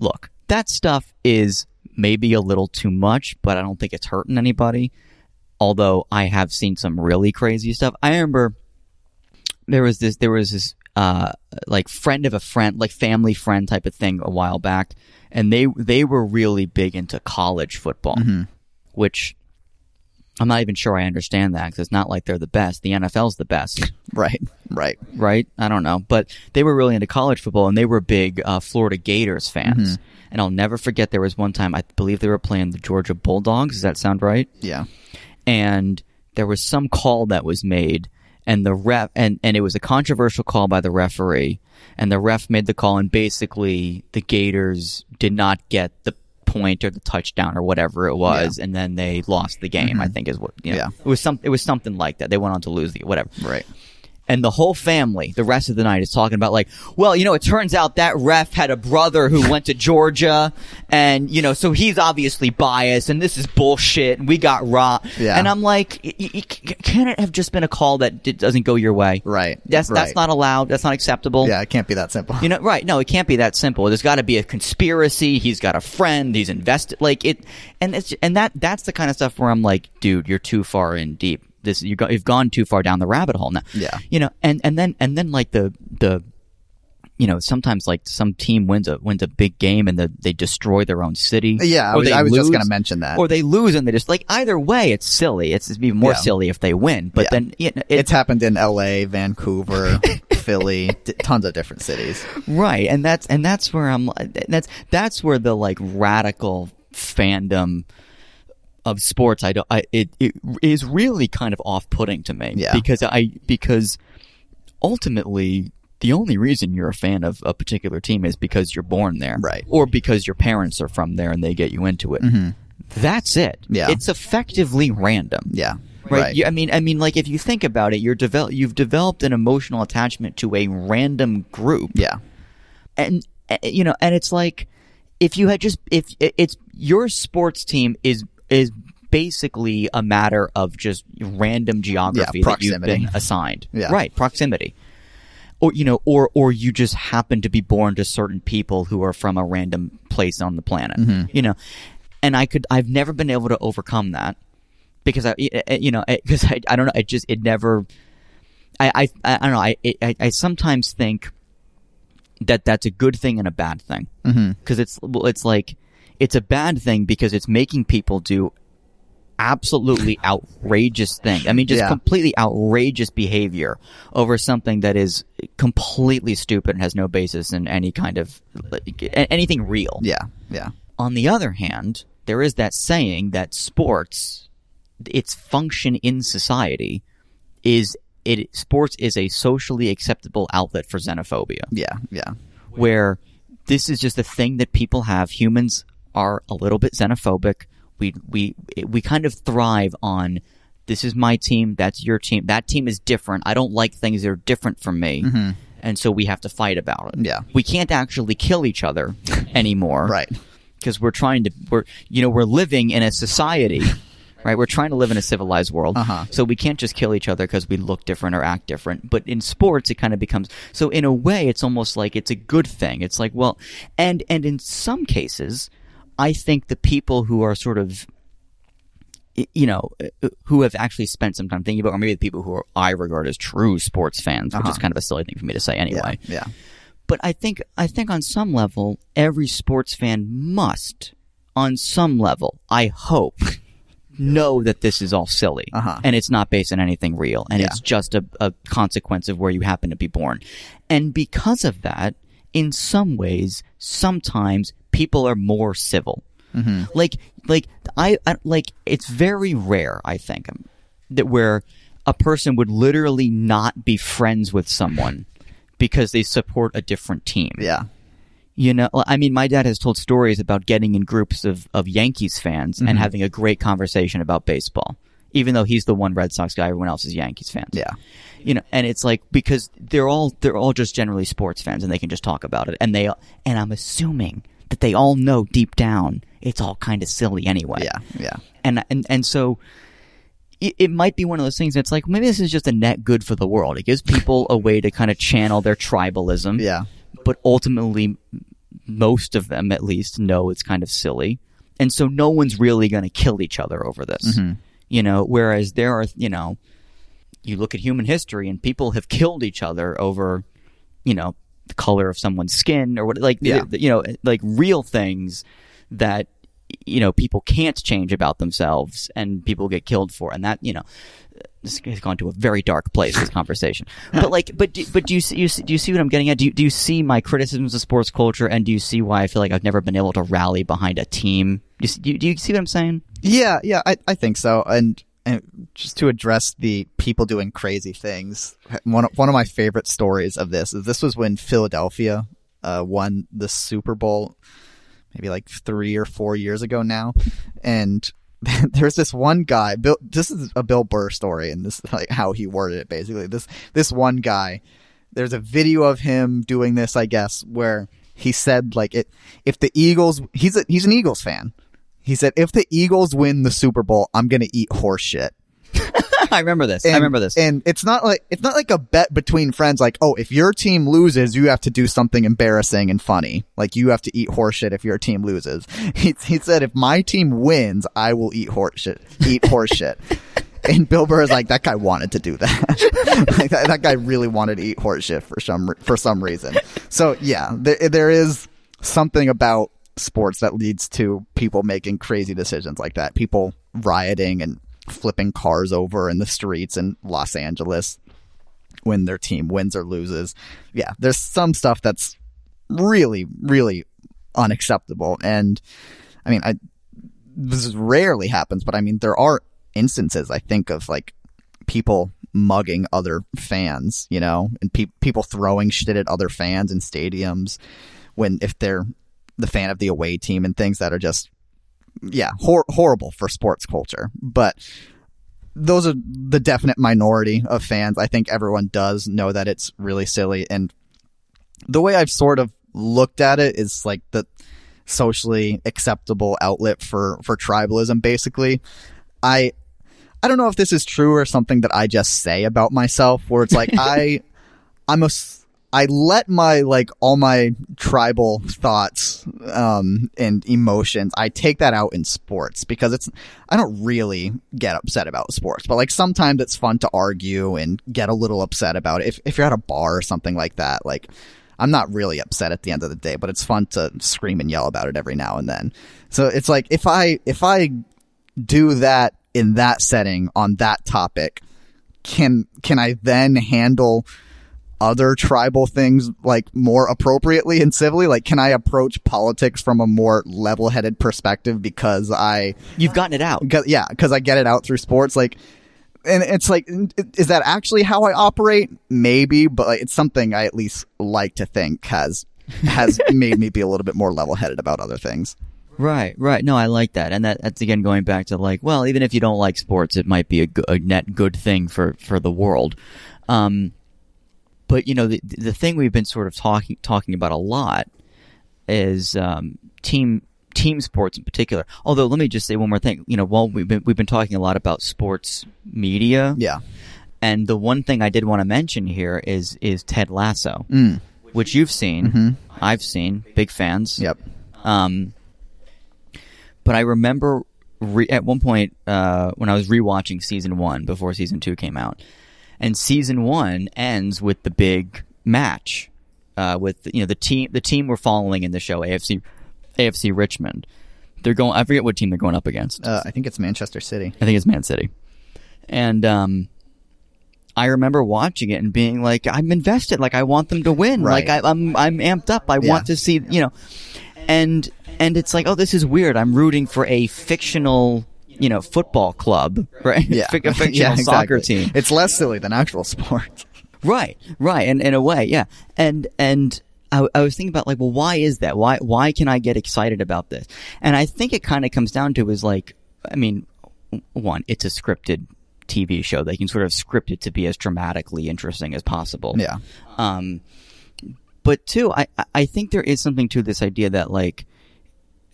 look, that stuff is maybe a little too much, but I don't think it's hurting anybody. Although I have seen some really crazy stuff. I remember there was this there was this uh like friend of a friend like family friend type of thing a while back and they they were really big into college football which I'm not even sure I understand that because it's not like they're the best. The NFL's the best, Right. Right. right? I don't know, but they were really into college football and they were big uh, Florida Gators fans. And I'll never forget there was one time I believe they were playing the Georgia Bulldogs. Does that sound right? Yeah. and there was some call that was made and the ref and, and it was a controversial call by the referee and the ref made the call and basically the gators did not get the point or the touchdown or whatever it was and then they lost the game i mm-hmm. think is what you know. Yeah. it was some it was something like that. They went on to lose the whatever. Right. And the whole family, the rest of the night is talking about like, well, you know, it turns out that ref had a brother who went to Georgia and, you know, so he's obviously biased and this is bullshit and we got raw. Yeah. And I'm like, can it have just been a call that d- doesn't go your way? Right. That's, that's not allowed. That's not acceptable. Yeah, it can't be that simple. You know, right? No, it can't be that simple. There's got to be a conspiracy. He's got a friend. He's invested. Like it, and it's and that that's the kind of stuff where I'm like, dude, you're too far in deep. This you you've gone too far down the rabbit hole now. Yeah. You know, and and then and then like the the. You know, sometimes like some team wins a wins a big game and the, they destroy their own city. Yeah, I was, I was just going to mention that. Or they lose and they just like either way, it's silly. It's even more Yeah. silly if they win. But Yeah. then you know, it's happened in L.A., Vancouver, Philly, d- tons of different cities. Right, and that's and that's where I'm. That's that's where the like radical fandom of sports. I don't. I it, it is really kind of off putting to me. Yeah. because I because ultimately the only reason you're a fan of a particular team is because you're born there, Right. Or because your parents are from there and they get you into it. That's it. Mm-hmm. Yeah. it's effectively random. Yeah. Right. You- I mean, I mean, like if you think about it, you're develop, you've developed an emotional attachment to a random group Yeah. and uh, you know, and it's like if you had just if it's your sports team is is basically a matter of just random geography Yeah, that you've been assigned. Yeah. Right, proximity. Or you know, or or you just happen to be born to certain people who are from a random place on the planet. Mm-hmm. You know, and I could I've never been able to overcome that because I eh, eh, you know eh, because I, I don't know it just it never I I I don't know I I, I sometimes think that that's a good thing and a bad thing mm-hmm. because it's it's like it's a bad thing because it's making people do absolutely outrageous things. I mean, just Yeah. completely outrageous behavior over something that is completely stupid and has no basis in any kind of like, anything real. Yeah. Yeah. On the other hand, there is that saying that sports, its function in society, is it sports is a socially acceptable outlet for xenophobia Yeah. Yeah. where this is just a thing that people have. Humans are a little bit xenophobic. We we we kind of thrive on this is my team, that's your team. That team is different. I don't like things that are different from me. And so we have to fight about it. Mm-hmm. Yeah. We can't actually kill each other anymore. Right. Because we're trying to we're you know, we're living in a society. Right, we're trying to live in a civilized world, Uh-huh. so we can't just kill each other because we look different or act different. But in sports, it kind of becomes so. In a way, it's almost like it's a good thing. It's like well, and and in some cases, I think the people who are sort of, you know, uh, who have actually spent some time thinking about, or maybe the people who are I regard as true sports fans, which is Uh-huh. kind of a silly thing for me to say anyway Yeah. but I think I think on some level every sports fan must on some level I hope know that this is all silly Uh-huh. and it's not based on anything real and Yeah. it's just a, a consequence of where you happen to be born and because of that in some ways sometimes people are more civil Mm-hmm. like like I, I like it's very rare I think um, that where a person would literally not be friends with someone because they support a different team. Yeah. You know, I mean, my dad has told stories about getting in groups of, of Yankees fans Mm-hmm. and having a great conversation about baseball, even though he's the one Red Sox guy, everyone else is Yankees fans. Yeah. You know, and it's like because they're all they're all just generally sports fans and they can just talk about it, and they and I'm assuming that they all know deep down it's all kind of silly anyway Yeah. Yeah. and and and so it, it might be one of those things that's like maybe this is just a net good for the world. It gives people a way to kind of channel their tribalism. Yeah. But ultimately, most of them at least know it's kind of silly, and so no one's really going to kill each other over this. Mm-hmm. You know, whereas there are you know, you look at human history and people have killed each other over, you know, the color of someone's skin or what like Yeah. you know like real things that you know people can't change about themselves and people get killed for. And that you know this has gone to a very dark place this conversation. But like but do, but do you see, you see do you see what i'm getting at? Do you, do you see my criticisms of sports culture and do you see why i feel like i've never been able to rally behind a team? Do you, see- do you see what i'm saying? Yeah, yeah, I, I think so. And, and just to address the people doing crazy things, one of, one of my favorite stories of this is this was when Philadelphia uh, won the Super Bowl, maybe like three or four years ago now, and there's this one guy. Bill, this is a Bill Burr story, and this is like how he worded it. Basically, this this one guy. There's a video of him doing this, I guess, where he said like it. If the Eagles, he's a, he's an Eagles fan. He said if the Eagles win the Super Bowl, I'm gonna eat horse shit. I remember this. I And- remember this. And it's not like it's not like a bet between friends. Like, oh, if your team loses, you have to do something embarrassing and funny. Like you have to eat horseshit if your team loses. He, he said, if my team wins, I will eat horseshit. Eat horseshit. And Bill Burr is like that guy wanted to do that. like that, that guy really wanted to eat horseshit for some for some reason. So yeah, there there is something about sports that leads to people making crazy decisions like that. People rioting and flipping cars over in the streets in Los Angeles when their team wins or loses. Yeah, there's some stuff that's really, really unacceptable. And I mean, I this rarely happens, but I mean, there are instances I think of like people mugging other fans, you know, and pe- people throwing shit at other fans in stadiums when if they're the fan of the away team and things that are just yeah hor- horrible for sports culture. But those are the definite minority of fans. I think everyone does know that it's really silly. And the way i've sort of looked at it is like the socially acceptable outlet for for tribalism basically. I i don't know if this is true or something that i just say about myself where it's like i i'm a I let my like all my tribal thoughts um and emotions I take that out in sports because it's I don't really get upset about sports but like sometimes it's fun to argue and get a little upset about it. If if you're at a bar or something like that like I'm not really upset at the end of the day but it's fun to scream and yell about it every now and then. So it's like if I if I do that in that setting on that topic can can I then handle other tribal things like more appropriately and civilly like can i approach politics from a more level-headed perspective because i You've gotten it out. because yeah because i get it out through sports like and it's like is that actually how i operate maybe but it's something i at least like to think has has made me be a little bit more level-headed about other things Right, right. No, I like that, and that, that's again going back to like, well, even if you don't like sports, it might be a, go- a net good thing for for the world. Um, but you know, the the thing we've been sort of talking talking about a lot is um, team team sports in particular. Although, let me just say one more thing. You know, while we've been we've been talking a lot about sports media, yeah and the one thing I did want to mention here is is Ted Lasso, mm. which you've seen, Mhm. I've seen, big fans. yep Um, but I remember re- at one point uh, when I was rewatching season one before season two came out, and season one ends with the big match uh, with you know the team the team we're following in the show AFC AFC Richmond. They're going. I forget what team they're going up against. uh, i think it's manchester city I think it's Man City. And um, I remember watching it and being like, I'm invested. Like I want them to win. Right. Like I, I'm I'm amped up. I Yeah. want to see you know, and and it's like, oh, this is weird. I'm rooting for a fictional you know football club, right? yeah a fictional yeah, soccer team. it's less silly than actual sports Right, right, and in a way, yeah, and and I, I was thinking about like, well, why is that? Why why can I get excited about this? And I think it kind of comes down to is like, I mean, one, it's a scripted TV show. They can sort of script it to be as dramatically interesting as possible. yeah Um, but two, I- I think there is something to this idea that like,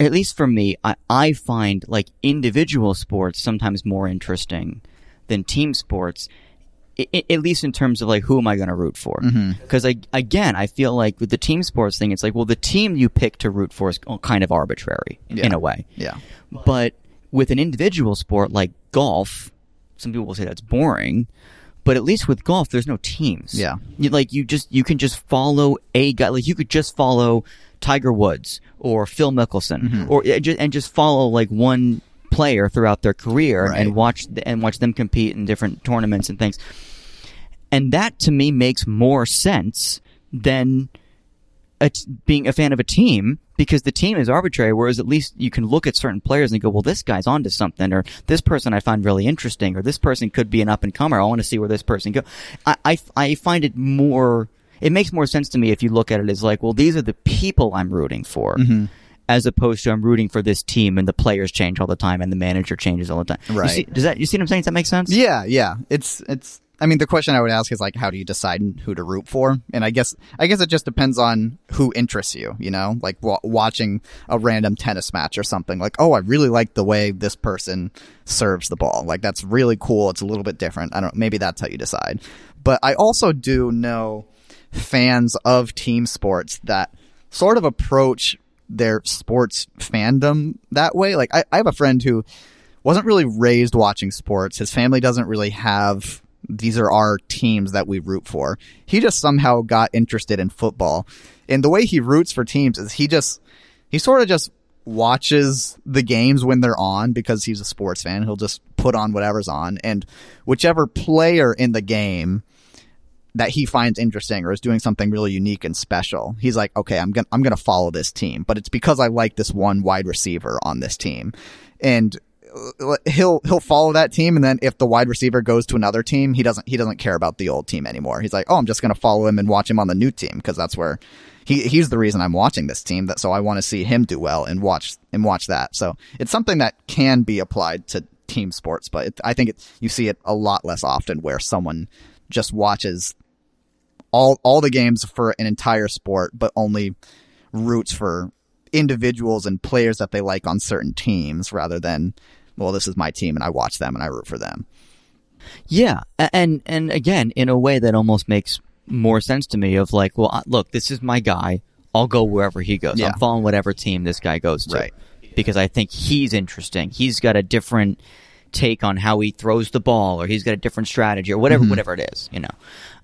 at least for me, I I find like individual sports sometimes more interesting than team sports. I- at least in terms of like who am I going to root for? Mm-hmm. Because I again I feel like with the team sports thing, it's like well the team you pick to root for is kind of arbitrary in a way. yeah But with an individual sport like golf, some people will say that's boring. But at least with golf, there's no teams. Yeah. You, like you just you can just follow a guy. Like you could just follow Tiger Woods or Phil Mickelson, Mm-hmm. or and just, follow like one player throughout their career Right. and watch and watch them compete in different tournaments and things. And that to me makes more sense than a t- being a fan of a team because the team is arbitrary, whereas at least you can look at certain players and go, well, this guy's onto something, or this person I find really interesting, or this person could be an up and comer. I want to see where this person go. I, I, I find it more, it makes more sense to me if you look at it as like, well, these are the people I'm rooting for. Mm-hmm. as opposed to I'm rooting for this team and the players change all the time and the manager changes all the time. You Right. see- does that you see what I'm saying? Does that make sense? Yeah, yeah. It's it's. I mean, the question I would ask is like, how do you decide who to root for? And I guess I guess it just depends on who interests you. You know, like wa watching a random tennis match or something. Like, oh, I really like the way this person serves the ball. Like, that's really cool. It's a little bit different. I don't. Maybe that's how you decide. But I also do know fans of team sports that sort of approach their sports fandom that way. Like, I, I have a friend who wasn't really raised watching sports. His family doesn't really have these are our teams that we root for. He just somehow got interested in football. And the way he roots for teams is he just he sort of just watches the games when they're on because he's a sports fan. He'll just put on whatever's on and whichever player in the game that he finds interesting or is doing something really unique and special. He's like, okay, I'm gonna I'm gonna follow this team, but it's because I like this one wide receiver on this team, and uh, he'll he'll follow that team, and then if the wide receiver goes to another team, he doesn't he doesn't care about the old team anymore. He's like, oh, I'm just gonna follow him and watch him on the new team because that's where he he's the reason I'm watching this team. That so I want to see him do well and watch and watch that. So it's something that can be applied to team sports, but it, I think you see it a lot less often where someone just watches all all the games for an entire sport, but only roots for individuals and players that they like on certain teams, rather than well, this is my team and I watch them and I root for them. Yeah, and and again, in a way that almost makes more sense to me. Of like, well, look, this is my guy. I'll go wherever he goes. Yeah. I'm following whatever team this guy goes to, Right. Because I think he's interesting. He's got a different take on how he throws the ball, or he's got a different strategy, or whatever, whatever it is. You know.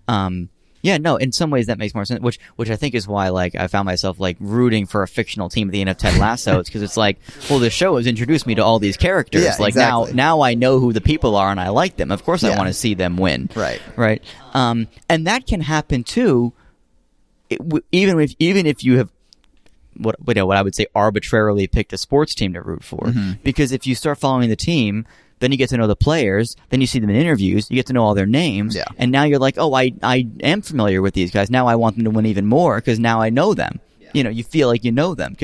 Um, yeah, no. In some ways, that makes more sense. Which, which I think is why, like, I found myself like rooting for a fictional team at the end of Ted Lasso. it's because it's like, well, the show has introduced me to all these characters. Yeah, like now, exactly. now I know who the people are and I like them. Of course, I want to see them win. Right. Right. Um, and that can happen too. It, w- even if even if you have what you know what I would say arbitrarily picked a sports team to root for, Mm-hmm. because if you start following the team. Then you get to know the players. Then you see them in interviews. You get to know all their names. Yeah. And now you're like, oh, I, I am familiar with these guys. Now I want them to win even more because now I know them. Yeah. You know, you feel like you know them.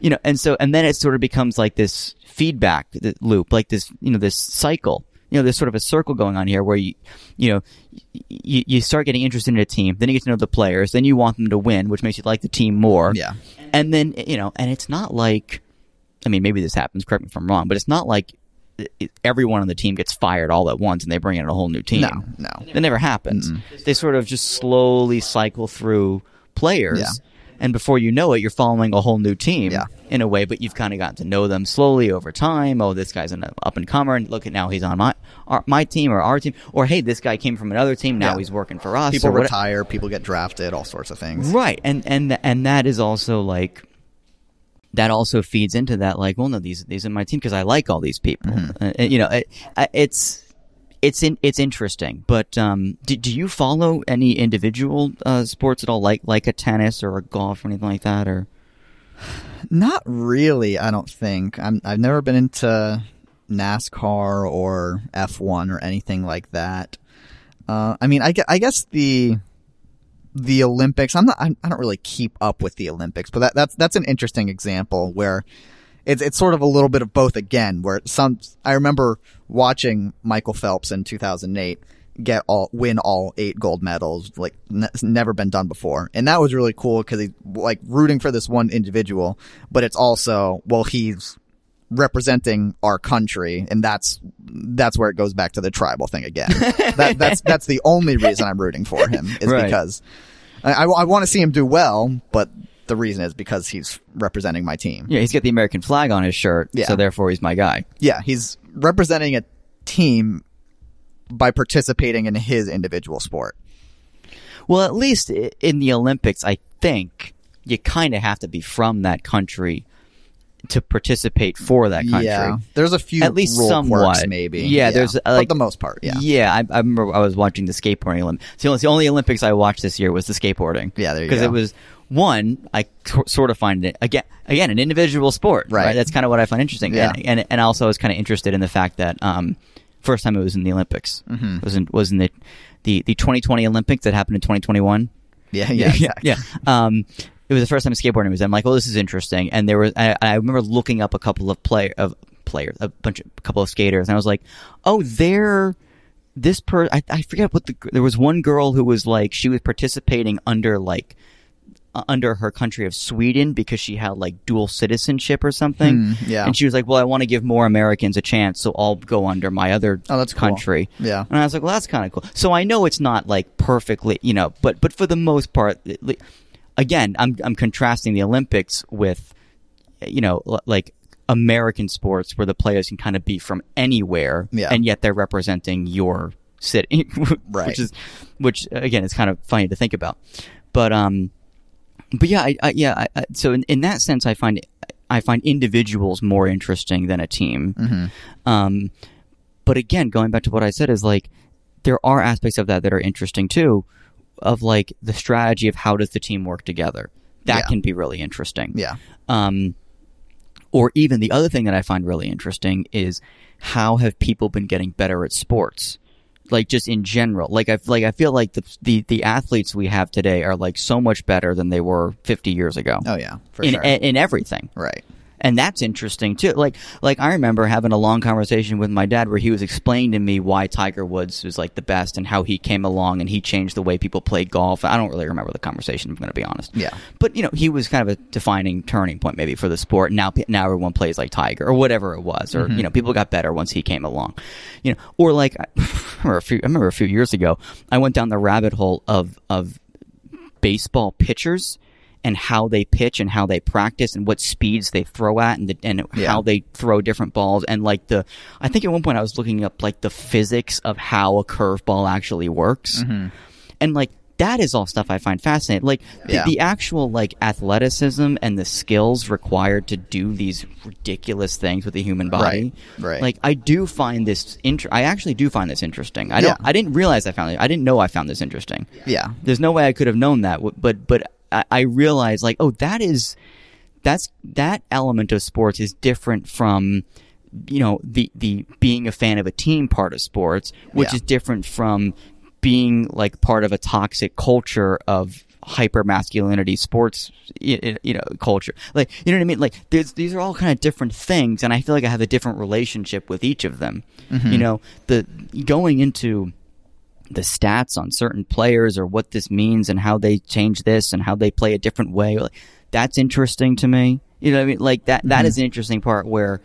You know, and so, and then it sort of becomes like this feedback loop, like this, you know, this cycle. You know, there's sort of a circle going on here where you, you know, you, you start getting interested in a team, then you get to know the players, then you want them to win, which makes you like the team more. Yeah. And then, you know, and it's not like, I mean, maybe this happens, correct me if I'm wrong, but it's not like everyone on the team gets fired all at once and they bring in a whole new team. No, no. That never happens. They sort of just slowly cycle through players. Yeah. And before you know it, you're following a whole new team Yeah. in a way, but you've kind of gotten to know them slowly over time. Oh, this guy's an up and comer, and look at now he's on my our, my team or our team. Or hey, this guy came from another team. Now Yeah. he's working for us. People or what- retire, people get drafted, all sorts of things. Right, and and and that is also like that also feeds into that. Like, well, no, these these are my team because I like all these people. Mm-hmm. Uh, you know, it, it's it's in, it's interesting. But um, do, do you follow any individual uh, sports at all, like like a tennis or a golf or anything like that? Or Not really, I don't think. I'm I've never been into NASCAR or F1 or anything like that. Uh, I mean, I, I guess the the Olympics. I'm not. I'm, I don't really keep up with the Olympics, but that, that's that's an interesting example where it's it's sort of a little bit of both again. Where some I remember watching Michael Phelps in 2008 get all win all eight gold medals like n- never been done before and that was really cool because he's like rooting for this one individual but it's also well he's representing our country and that's that's where it goes back to the tribal thing again that, that's that's the only reason i'm rooting for him is Right. because i, I, want to see him do well but the reason is because he's representing my team yeah, he's got the American flag on his shirt, Yeah. so therefore he's my guy. yeah he's representing a team by participating in his individual sport Well, at least in the Olympics, I think you kind of have to be from that country to participate for that country. Yeah, there's a few At least somewhat. quirks, maybe. Yeah, there's, uh, like- the most part. Yeah, Yeah, I, I remember I was watching the skateboarding Olympics. The only, the only Olympics I watched this year was the skateboarding. Yeah, there you Because it was one, I c- sort of find it again, again, an individual sport. Right. That's kind of what I find interesting. Yeah. And, and and also I was kind of interested in the fact that um, first time it was in the Olympics Mm-hmm. was in was in the the the 2020 Olympics that happened in 2021. yeah, yeah, exactly. yeah. Um, it was the first time skateboarding was. I'm like, well, this is interesting. And there was, I, I remember looking up a couple of play of players, a bunch of, a couple of skaters, and I was like, oh, they're this per. I, I forget what the. There was one girl who was like, she was participating under like. Under her country of Sweden because she had like dual citizenship or something. Hmm, yeah. And she was like, Well, I want to give more Americans a chance, so I'll go under my other Oh, that's cool. country. Yeah. And I was like, well, that's kind of cool. So I know it's not like perfectly, you know, but but for the most part, again, I'm I'm contrasting the Olympics with, you know, l- like American sports where the players can kind of be from anywhere, Yeah. and yet they're representing your city, Right. Which is, which again, is kind of funny to think about, but um, but yeah, I, I yeah, I, so in, in that sense, I find I find individuals more interesting than a team. Mm-hmm. Um, but again, going back to what I said is like there are aspects of that that are interesting too, of like the strategy of how does the team work together. That Yeah. can be really interesting. Yeah. Um, or even the other thing that I find really interesting is how have people been getting better at sports? Like just in general, like I like I feel like the the the athletes we have today are like so much better than they were 50 years ago Oh yeah, for in sure. in everything right. And that's interesting too. Like, like I remember having a long conversation with my dad where he was explaining to me why Tiger Woods was like the best and how he came along and he changed the way people played golf. I don't really remember the conversation. I'm going to be honest. Yeah. but you know, he was kind of a defining turning point maybe for the sport. Now, now everyone plays like Tiger or whatever it was, or mm-hmm. you know, people got better once he came along. You know, or like I remember a few. I remember a few years ago, I went down the rabbit hole of of baseball pitchers and how they pitch and how they practice and what speeds they throw at and the, and Yeah. how they throw different balls and like the I think at one point I was looking up like the physics of how a curveball actually works mm-hmm. and like that is all stuff I find fascinating. Like the, Yeah. the actual like athleticism and the skills required to do these ridiculous things with the human body. Right, right. Like I do find this inter- I actually do find this interesting. I don't. Yeah. I didn't realize I found it. I didn't know I found this interesting. Yeah. There's no way I could have known that, but but I, I realized like, oh, that is that's that element of sports is different from you know the the being a fan of a team part of sports, which Yeah. is different from being like part of a toxic culture of hyper masculinity sports you know culture. Like you know what i mean? Like there's, these are all kind of different things and i feel like i have a different relationship with each of them. Mm-hmm. You know the going into the stats on certain players or what this means and how they change this and how they play a different way. Like, that's interesting to me. You know what I mean? Like that, that mm-hmm. is an interesting part where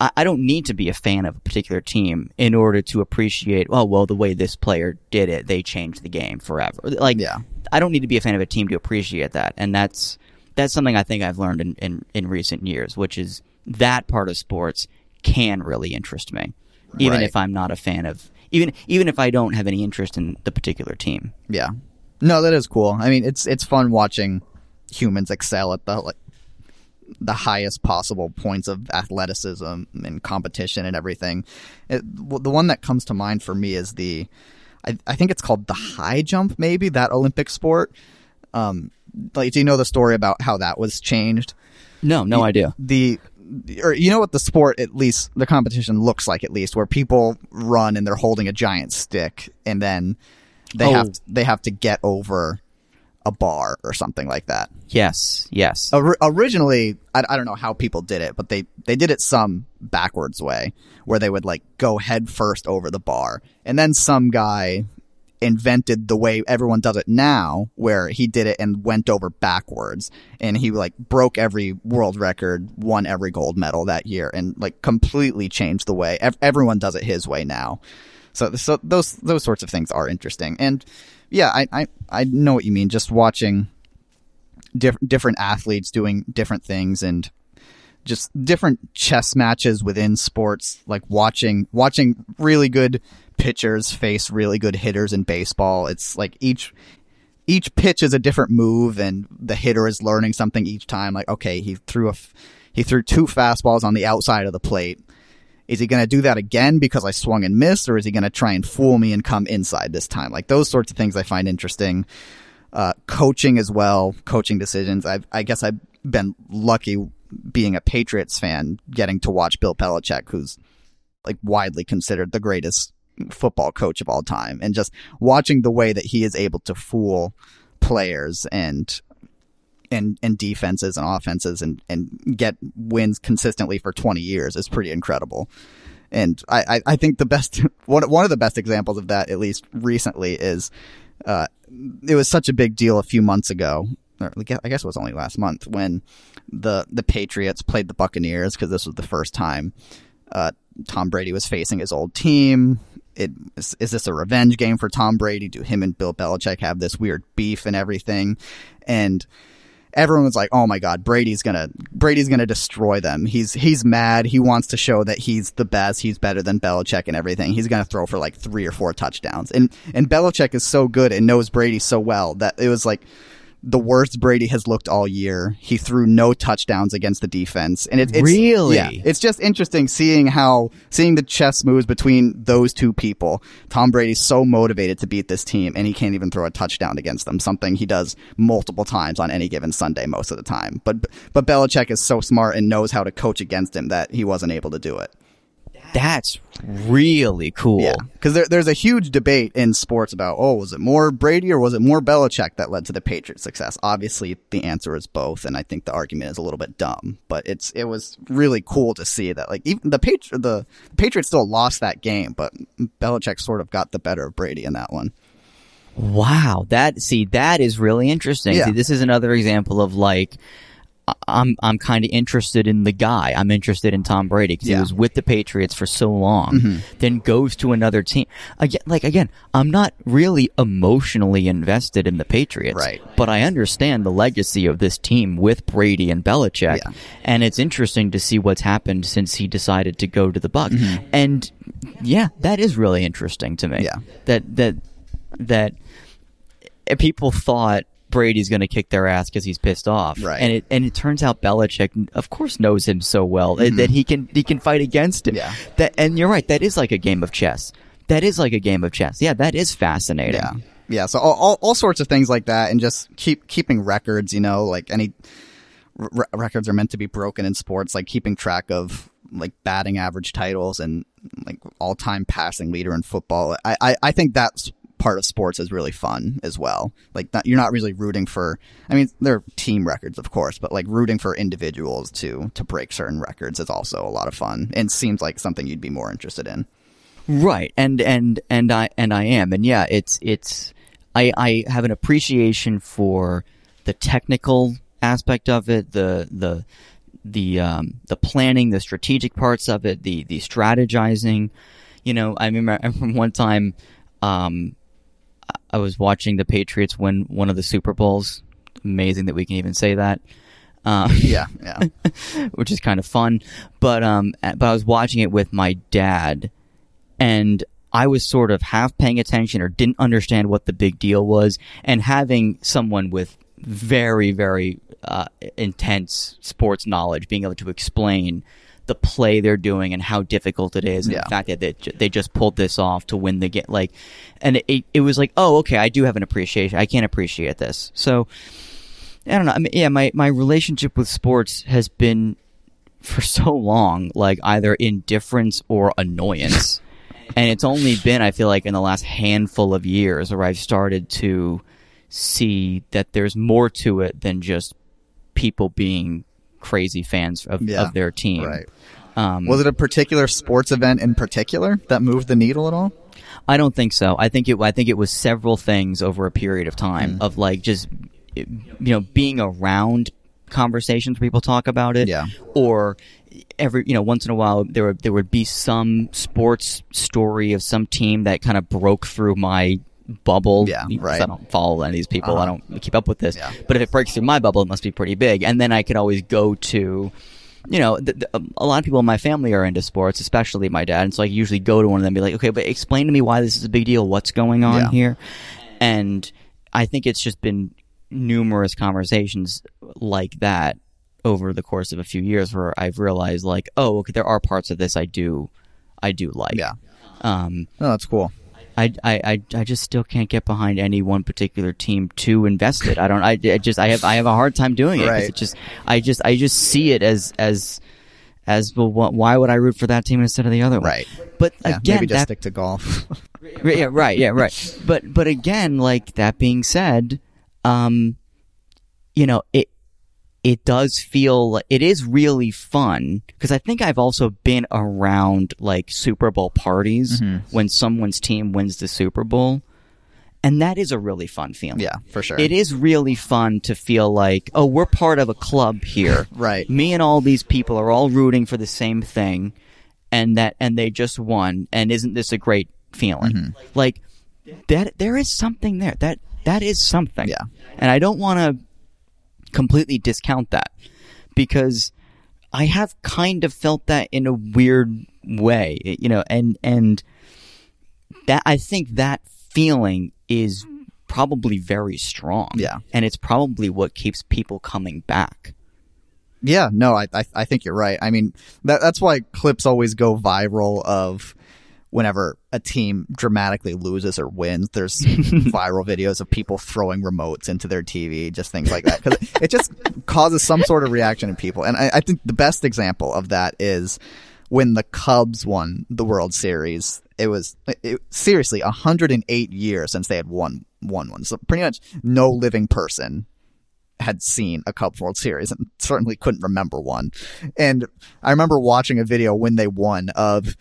I, I don't need to be a fan of a particular team in order to appreciate, oh, well, the way this player did it, they changed the game forever. Like, Yeah. I don't need to be a fan of a team to appreciate that. And that's, that's something I think I've learned in, in, in recent years, which is that part of sports can really interest me. Even Right. if I'm not a fan of, even, even if I don't have any interest in the particular team. Yeah. No, that is cool. I mean, it's it's fun watching humans excel at the like the highest possible points of athleticism and competition and everything. It, the one that comes to mind for me is the I, I think it's called the high jump maybe that Olympic sport. Um like do you know the story about how that was changed? No, no idea. the or you know what the sport at least the competition looks like at least where people run and they're holding a giant stick and then they Oh. have they have to get over a bar or something like that. Yes, yes. Ori- originally, I, I don't know how people did it, but they they did it some backwards way where they would like go head first over the bar, and then some guy invented the way everyone does it now, where he did it and went over backwards, and he like broke every world record, won every gold medal that year, and like completely changed the way ev- everyone does it his way now. So, so those those sorts of things are interesting, and yeah, I I, I know what you mean. Just watching diff- different athletes doing different things and just different chess matches within sports like watching watching really good pitchers face really good hitters in baseball it's like each each pitch is a different move and the hitter is learning something each time like okay he threw a he threw two fastballs on the outside of the plate is he going to do that again because I swung and missed, or is he going to try and fool me and come inside this time? Like those sorts of things I find interesting. Uh, coaching as well, coaching decisions. I've, I guess I've been lucky being a Patriots fan, getting to watch Bill Belichick, who's like widely considered the greatest football coach of all time, and just watching the way that he is able to fool players and and and defenses and offenses and and get wins consistently for 20 years is pretty incredible. And I, I, think the best one one of the best examples of that, at least recently, is uh, it was such a big deal a few months ago. I guess it was only last month when the the Patriots played the Buccaneers because this was the first time uh, Tom Brady was facing his old team. It, is, is this a revenge game for Tom Brady? Do him and Bill Belichick have this weird beef and everything? And everyone was like, "Oh my God, Brady's gonna Brady's gonna destroy them. He's he's mad. He wants to show that he's the best. He's better than Belichick and everything. He's gonna throw for like three or four touchdowns." And and Belichick is so good and knows Brady so well that it was like the worst Brady has looked all year. He threw no touchdowns against the defense, and it, it's Really? yeah, it's just interesting seeing how seeing the chess moves between those two people. Tom Brady's so motivated to beat this team, and he can't even throw a touchdown against them. Something he does multiple times on any given Sunday, most of the time. But but Belichick is so smart and knows how to coach against him that he wasn't able to do it. That's really cool. Yeah, because there, there's a huge debate in sports about oh, was it more Brady or was it more Belichick that led to the Patriots' success? Obviously, the answer is both, and I think the argument is a little bit dumb. But it's it was really cool to see that like even the Patri- the Patriots still lost that game, but Belichick sort of got the better of Brady in that one. Wow, that see that is really interesting. Yeah. See, this is another example of like I'm I'm kind of interested in the guy. I'm interested in Tom Brady because Yeah. Mm-hmm. he was with the Patriots for so long, then goes to another team. Again, like again, I'm not really emotionally invested in the Patriots, Right. But I understand the legacy of this team with Brady and Belichick, Yeah. and it's interesting to see what's happened since he decided to go to the Bucs. And yeah, that is really interesting to me. Mm-hmm. Yeah. that that that people thought Brady's going to kick their ass because he's pissed off, Right. And it and it turns out Belichick, of course, knows him so well that- that he can he can fight against him. Mm-hmm. Yeah. That and you're right. That is like a game of chess. That is like a game of chess. Yeah, that is fascinating. Yeah, yeah. So all, all, all sorts of things like that, and just keep keeping records. You know, like any r- records are meant to be broken in sports, like keeping track of like batting average titles and like all time passing leader in football. I, I I think that's part of sports is really fun as well. Like you're not really rooting for. I mean, they're team records, of course, but like rooting for individuals to to break certain records is also a lot of fun, and seems like something you'd be more interested in. Right. And and and I and I am. And yeah, it's it's I I have an appreciation for the technical aspect of it, the the the um the planning, the strategic parts of it, the the strategizing. You know, I remember, I remember one time um I- was watching the Patriots win one of the Super Bowls. Amazing that we can even say that. Um, Yeah, yeah, which is kind of fun. But um, but I was watching it with my dad, and I was sort of half paying attention or didn't understand what the big deal was, and having someone with very very uh, intense sports knowledge being able to explain the play they're doing and how difficult it is, and Yeah. the fact that they, they just pulled this off to win the game, like, and it, it was like, oh, okay, I do have an appreciation. I can appreciate this. So, I don't know. I mean, yeah, my, my relationship with sports has been for so long, like either indifference or annoyance. and it's only been, I feel like, in the last handful of years where I've started to see that there's more to it than just people being crazy fans of, Yeah, of their team. right. Um, Was it a particular sports event in particular that moved the needle at all? I don't think so. I think it. I think it was several things over a period of time of like just you know being around conversations where people talk about it. Yeah. Or every you know once in a while there would there would be some sports story of some team that kind of broke through my bubble. Yeah, right. I don't follow any of these people. I Uh-huh. don't keep up with this. Yeah. But if it breaks through my bubble, it must be pretty big. And then I could always go to you know, th th a lot of people in my family are into sports, especially my dad. And so I usually go to one of them and be like, okay, but explain to me why this is a big deal. What's going on Yeah. here? And I think it's just been numerous conversations like that over the course of a few years where I've realized like, oh, okay, there are parts of this I do, I do like. Yeah. Um, Oh, that's cool. I, I, I, I just still can't get behind any one particular team to invest it. I don't. I, I just I have I have a hard time doing it. Right. It just I just I just see it as as as well. Why would I root for that team instead of the other one? Right. But Yeah, again, maybe just that, stick to golf. Yeah, right, yeah, right. But but again, like that being said, um, you know, it it does feel it is really fun because I think I've also been around like Super Bowl parties when someone's team wins the Super Bowl, and that is a really fun feeling. Yeah, for sure. It is really fun to feel like, oh, we're part of a club here. Right. Me and all these people are all rooting for the same thing and that and they just won and isn't this a great feeling? Mm-hmm. Like that there is something there. That that is something. Yeah. And I don't want to completely discount that because I have kind of felt that in a weird way, you know, and and that I think that feeling is probably very strong. Yeah. And it's probably what keeps people coming back. Yeah, no, I, I I think you're right. I mean, that that's why clips always go viral of whenever a team dramatically loses or wins. There's viral videos of people throwing remotes into their TV, just things like that, because it just causes some sort of reaction in people. And I, I think the best example of that is when the Cubs won the World Series. It was it, seriously 108 years since they had won won one. So pretty much no living person had seen a Cubs World Series and certainly couldn't remember one. And I remember watching a video when they won of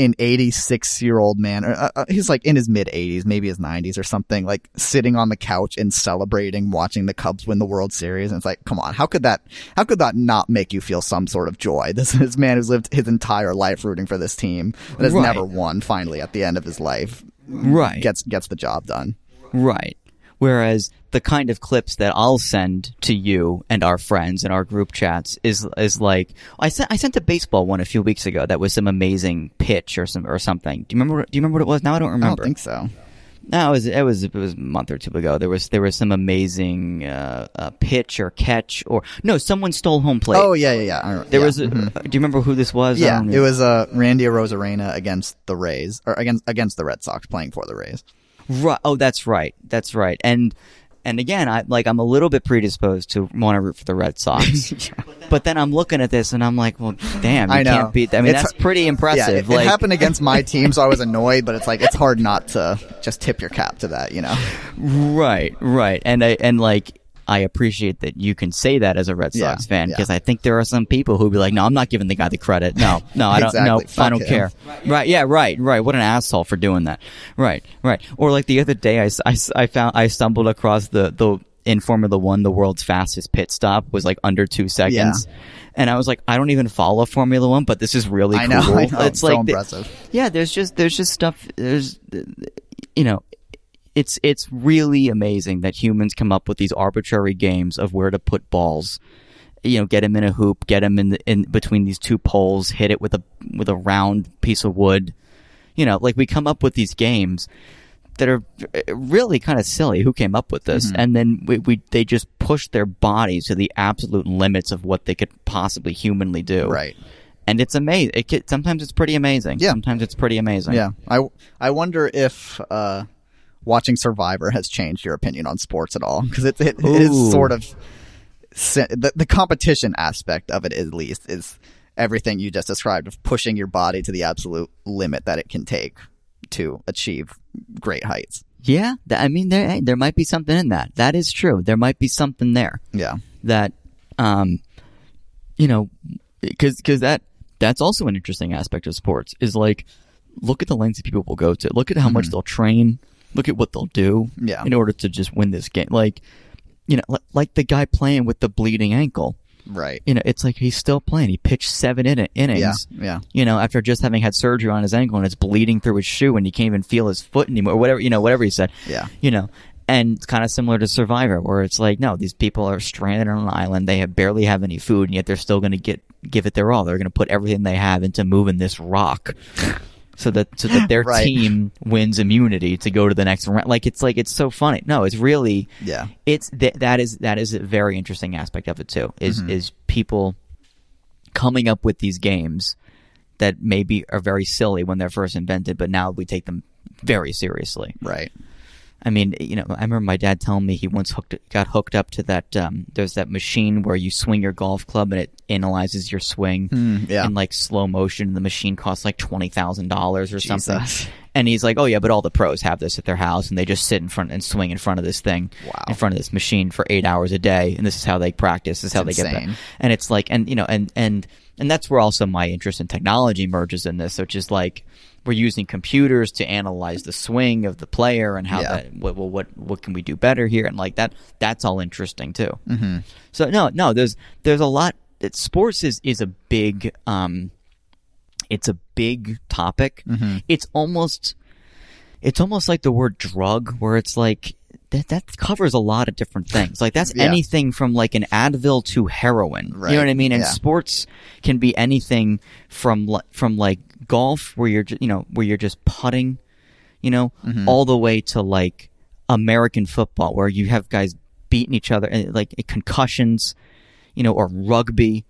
an 86 year old man, or uh, uh, he's like in his mid 80s, maybe his 90s or something, like sitting on the couch and celebrating watching the Cubs win the World Series. And it's like, come on, how could that, how could that not make you feel some sort of joy? This, this man who's lived his entire life rooting for this team and has Right. never won finally at the end of his life Right. gets, gets the job done. Right. Whereas the kind of clips that I'll send to you and our friends in our group chats is is like I sent I sent a baseball one a few weeks ago that was some amazing pitch or some or something. Do you remember? Do you remember what it was? Now I don't I remember. don't think so. No, it was it was it was a month or two ago. There was there was some amazing uh, uh, pitch or catch or no, someone stole home plate. Oh yeah, yeah, yeah. There yeah. was. A, Do you remember who this was? Yeah, it was uh, Randy Arozarena against the Rays, or against against the Red Sox, playing for the Rays. Right. Oh, that's right. That's right. And and again, I like I'm a little bit predisposed to want to root for the Red Sox. But then I'm looking at this and I'm like, well, damn, you I know. can't beat. That. I mean, It's- that's pretty impressive. it, it like, happened against my team, so I was annoyed. But it's like it's hard not to just tip your cap to that, you know? right, right, and I and like. I appreciate that you can say that as a Red Yeah, Sox fan yeah. because I think there are some people who'll be like, "No, I'm not giving the guy the credit. No, no, I don't. Exactly. No, I don't him. care. Right? Yeah. Right. Right. What an asshole for doing that. Right. Right. Or like the other day, I I found I stumbled across the the in Formula One, the world's fastest pit stop was like under two seconds. Yeah. And I was like, I don't even follow Formula One, but this is really I know, cool. I know. It's So like the- impressive. yeah, there's just there's just stuff. There's you know, it's it's really amazing that humans come up with these arbitrary games of where to put balls. You know, get them in a hoop, get them in the, in between these two poles, hit it with a with a round piece of wood. You know, like we come up with these games that are really kind of silly. Who came up with this? And then we, we they just push their bodies to the absolute limits of what they could possibly humanly do. Right. And it's amazing. It sometimes it's pretty amazing. Yeah. Sometimes it's pretty amazing. Yeah, I I wonder if uh, watching Survivor has changed your opinion on sports at all because it, it, it is sort of the the competition aspect of it at least is everything you just described of pushing your body to the absolute limit that it can take to achieve great heights. Yeah, th- I mean, there hey, there might be something in that. That is true. There might be something there Yeah, that, um, you know, because because that that's also an interesting aspect of sports. Is like, look at the lengths that people will go to. Look at how much they'll train. Look at what they'll do. Yeah. in order to just win this game. Like, you know, li- like the guy playing with the bleeding ankle. right. You know, it's like he's still playing. He pitched seven in innings. Yeah, yeah. you know, after just having had surgery on his ankle and it's bleeding through his shoe and he can't even feel his foot anymore, or whatever, you know, whatever he said. Yeah. You know, and it's kind of similar to Survivor, where it's like, no, these people are stranded on an island. They have barely have any food, and yet they're still going to get give it their all. They're going to put everything they have into moving this rock. So that so that their Right. team wins immunity to go to the next round, like it's like it's so funny. No, it's really Yeah. it's th- that is that is a very interesting aspect of it too. Is mm-hmm. is people coming up with these games that maybe are very silly when they're first invented, but now we take them very seriously. Right. I mean, you know, I remember my dad telling me he once hooked got hooked up to that. Um, there's that machine where you swing your golf club and it analyzes your swing Mm, yeah. in like slow motion. The machine costs like twenty thousand dollars or something. And he's like, "Oh yeah, but all the pros have this at their house, and they just sit in front and swing in front of this thing, Wow. in front of this machine for eight hours a day, and this is how they practice. This is how It's they get better." And it's like, and you know, and and and that's where also my interest in technology merges in this, which is like we're using computers to analyze the swing of the player and how Yeah. that what what what can we do better here, and like that that's all interesting too. Mm-hmm. So no, no, there's there's a lot. It, sports is is a big um it's a big topic. Mm-hmm. It's almost it's almost like the word drug where it's like that that covers a lot of different things. Like that's Yeah. anything from like an Advil to heroin. You know what I mean? And Yeah. sports can be anything from from like golf where you're you know where you're just putting, you know, Mm-hmm. all the way to like American football where you have guys beating each other and like concussions, you know, or rugby.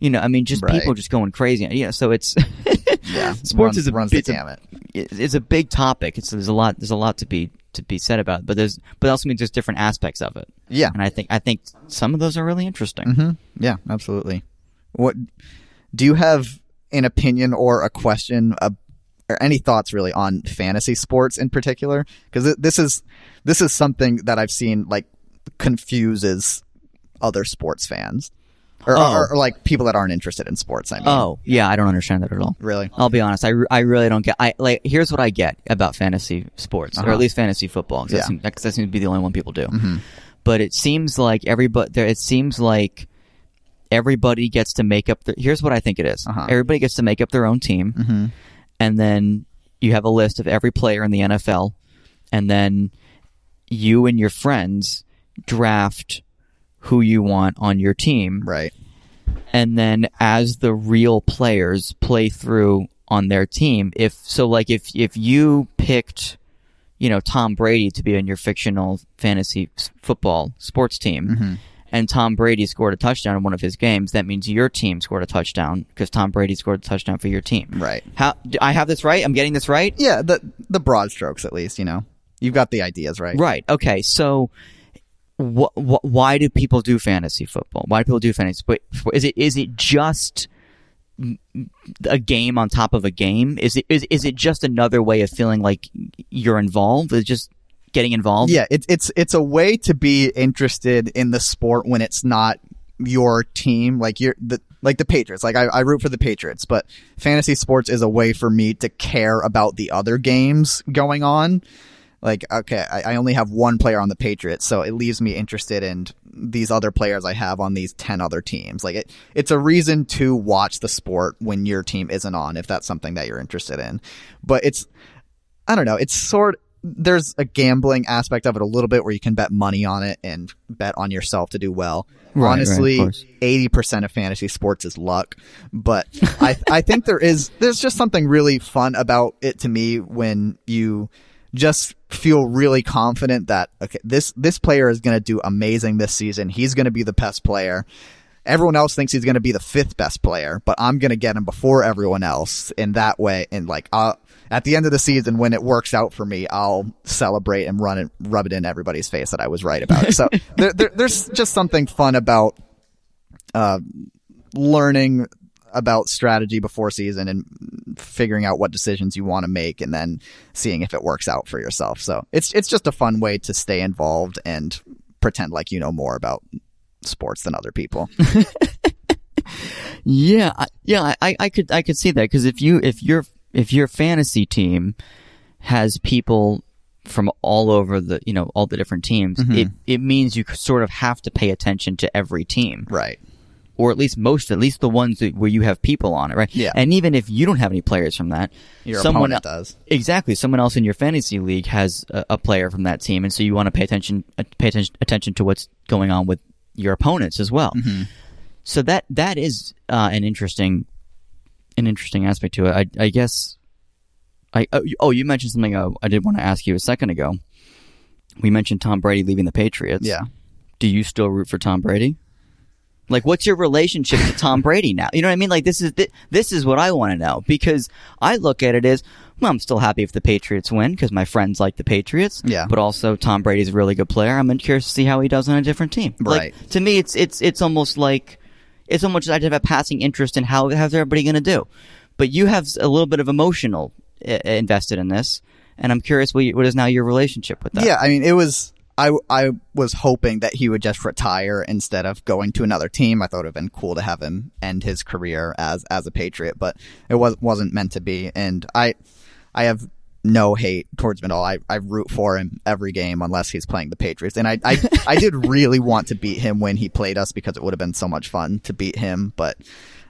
You know, I mean, just Right. people just going crazy. Yeah, so it's Yeah, sports runs, is a runs the gamut. it's it's a big topic. It's there's a lot there's a lot to be to be said about, it. but there's but also means there's different aspects of it. Yeah, And I think I think some of those are really interesting. hmm Yeah, absolutely. What do you have an opinion or a question uh, or any thoughts really on fantasy sports in particular? Because this is this is something that I've seen like confuses other sports fans or, Oh. or, or, like people that aren't interested in sports. I mean, Oh yeah, I don't understand that at all. really? I'll be honest. I, I really don't get. I like. Here's what I get about fantasy sports, or Uh-huh. at least fantasy football. 'cause Yeah. that, seems, that seems to be the only one people do. Mhm. But it seems like everybody. There. It seems like everybody gets to make up. The, here's what I think it is. Uh-huh. Everybody gets to make up their own team, hmm and then you have a list of every player in the NFL, and then you and your friends draft who you want on your team, Right. and then as the real players play through on their team if so like if if you picked you know Tom Brady to be on your fictional fantasy football sports team hmm and Tom Brady scored a touchdown in one of his games that means your team scored a touchdown because Tom Brady scored a touchdown for your team Right. how do I have this right I'm getting this right Yeah. The the broad strokes, at least. You know, you've got the ideas right. Right. Okay. So, wh- wh- why do people do fantasy football? Why do people do fantasy? But is it is it just a game on top of a game? Is it is is it just another way of feeling like you're involved? Is just getting involved? Yeah, it's it's it's a way to be interested in the sport when it's not your team, like you're the like the Patriots. Like I, I root for the Patriots, but fantasy sports is a way for me to care about the other games going on. Like, okay, I, I only have one player on the Patriots, so it leaves me interested in these other players I have on these ten other teams. Like it, it's a reason to watch the sport when your team isn't on, if that's something that you're interested in. But it's I don't know. It's sort there's a gambling aspect of it a little bit where you can bet money on it and bet on yourself to do well. Right, Honestly, eighty percent of fantasy sports is luck, but I I think there is there's just something really fun about it to me when you just feel really confident that okay this this player is going to do amazing this season. He's going to be the best player. Everyone else thinks he's going to be the fifth best player, but I'm going to get him before everyone else in that way. And like, uh, at the end of the season, when it works out for me, I'll celebrate and run it, rub it in everybody's face that I was right about it. So there, there, there's just something fun about, uh, learning about strategy before season and figuring out what decisions you want to make and then seeing if it works out for yourself. So it's, it's just a fun way to stay involved and pretend like you know more about sports than other people. Yeah. I, yeah. I, I could I could see that because if you if your if your fantasy team has people from all over the you know all the different teams, Mm-hmm. it it means you sort of have to pay attention to every team. right. or at least most, at least the ones that, where you have people on it, right? Yeah. And even if you don't have any players from that, Your someone opponent does. exactly someone else in your fantasy league has a, a player from that team, and so you want to pay attention, uh, pay attention, attention to what's going on with your opponents as well. Mm-hmm. So that that is uh, an interesting, an interesting aspect to it. I, I guess. I oh, you- oh mentioned something uh, I did want to ask you a second ago. We mentioned Tom Brady leaving the Patriots. Yeah. Do you still root for Tom Brady? Like, what's your relationship to Tom Brady now? You know what I mean? Like, this is thi- this is what I want to know because I look at it as well. I'm still happy if the Patriots win because my friends like the Patriots. Yeah. But also, Tom Brady's a really good player. I'm curious to see how he does on a different team. Right. Like, to me, it's it's it's almost like it's almost I just have a passing interest in how how's everybody going to do. But you have a little bit of emotional uh, invested in this, and I'm curious what, you, what is now your relationship with that. Yeah, I mean, it was. I, I was hoping that he would just retire instead of going to another team. I thought it would have been cool to have him end his career as as a Patriot, but it was wasn't meant to be. And I I have no hate towards all. I, I root for him every game unless he's playing the Patriots. And I, I I did really want to beat him when he played us because it would have been so much fun to beat him. But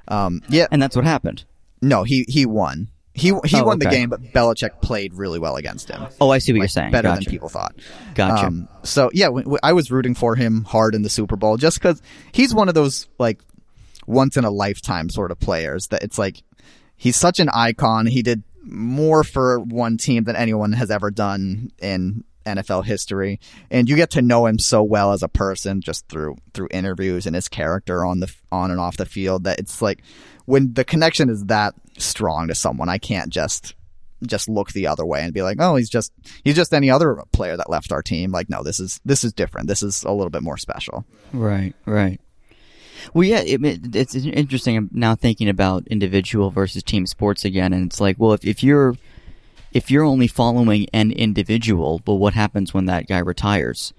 um yeah, and that's what happened. no, he he won. He he Oh, won the game, but Belichick played really well against him Oh, I see what you're saying. better gotcha. than people thought. Gotcha. Um, so yeah, w- w- I was rooting for him hard in the Super Bowl just because he's one of those like once in a lifetime sort of players that it's like he's such an icon. He did more for one team than anyone has ever done in NFL history, and you get to know him so well as a person just through through interviews and his character on the on and off the field that it's like when the connection is that strong to someone, I can't just just look the other way and be like, oh, he's just he's just any other player that left our team. Like, no, this is this is different. This is a little bit more special. Right, right. Well, yeah, it, it- it's interesting. I'm now thinking about individual versus team sports again, and it's like, well, if, if you're if you're only following an individual, well, what happens when that guy retires?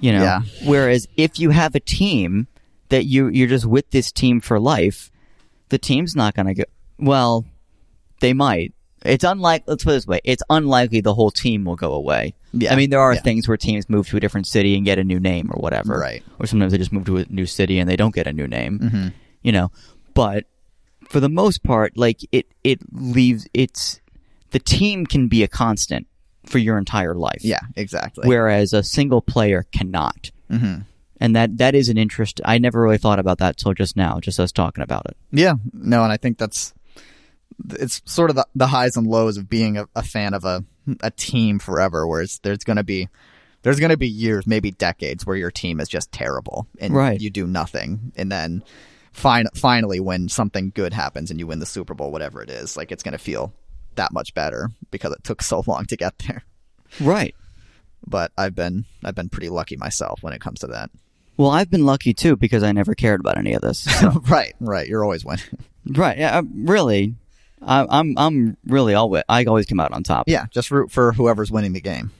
You know. Yeah. Whereas if you have a team that you you're just with this team for life, the team's not going to go. Well, they might. It's unlike. Let's put it this way: it's unlikely the whole team will go away. Yeah, I mean, there are yeah. things where teams move to a different city and get a new name or whatever, Right. Or sometimes they just move to a new city and they don't get a new name, Mm-hmm. you know. But for the most part, like it, it leaves it's the team can be a constant for your entire life. Yeah, exactly. Whereas a single player cannot. hmm And that that is an interest. I never really thought about that till just now, just us talking about it. Yeah, no, and I think that's it's sort of the, the highs and lows of being a, a fan of a a team forever. Whereas there's going to be there's going to be years, maybe decades, where your team is just terrible and Right. you do nothing, and then fin- finally when something good happens and you win the Super Bowl, whatever it is, like it's going to feel that much better because it took so long to get there. Right. But I've been I've been pretty lucky myself when it comes to that. Well, I've been lucky too because I never cared about any of this. So. right, right. You're always winning. right. Yeah. uh, Really. I, I'm I'm really always I always come out on top. yeah, just root for whoever's winning the game.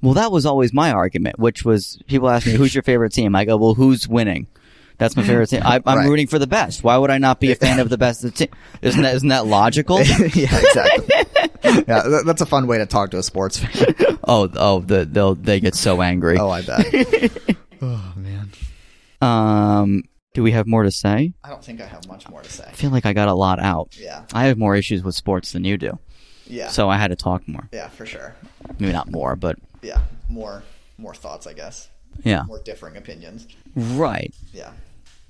Well, that was always my argument, which was people ask me, "Who's your favorite team?" I go, "Well, who's winning?" That's my favorite team. I, I'm Right. rooting for the best. Why would I not be a fan of the best of the team? Isn't that isn't that logical? yeah, exactly. yeah, th- that's a fun way to talk to a sports fan. oh, oh, the, they'll they get so angry. Oh, I bet. oh man, Um, do we have more to say? I don't think I have much more to say. I feel like I got a lot out. Yeah, I have more issues with sports than you do, yeah, so I had to talk more. yeah, for sure. Maybe not more, but Yeah, more more thoughts, I guess. yeah, More differing opinions. right. Yeah.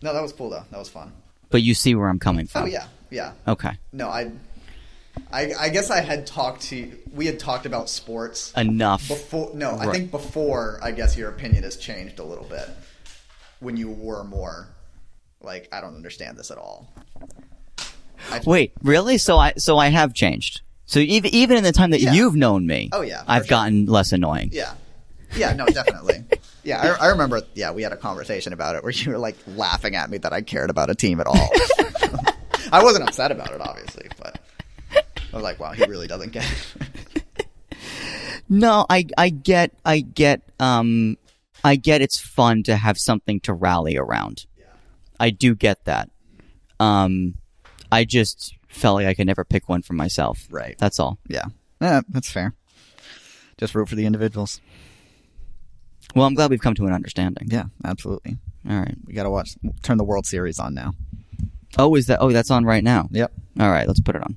No, that was cool though. That was fun. But you see where I'm coming from. Oh yeah, yeah. Okay. No, I, I, I guess I had talked to we had talked about sports Enough. before. No, I think before. I guess your opinion has changed a little bit when you were more like I don't understand this at all. I, Wait, really? So I so I have changed. So even even in the time that Yeah. you've known me, Oh, yeah, I've sure. gotten less annoying. Yeah. Yeah, no, definitely. yeah, I, I remember, yeah, we had a conversation about it where you were like laughing at me that I cared about a team at all. I wasn't upset about it, obviously, but I was like, wow, he really doesn't get it. No, I I get I get um I get it's fun to have something to rally around. I do get that. Um I just felt like I could never pick one for myself. Right. That's all. yeah. Yeah, that's fair. Just root for the individuals. Well, I'm glad we've come to an understanding. Yeah, absolutely. All right. We got to watch, turn the World Series on now. Oh, is that Oh, that's on right now. Yep. All right, let's put it on.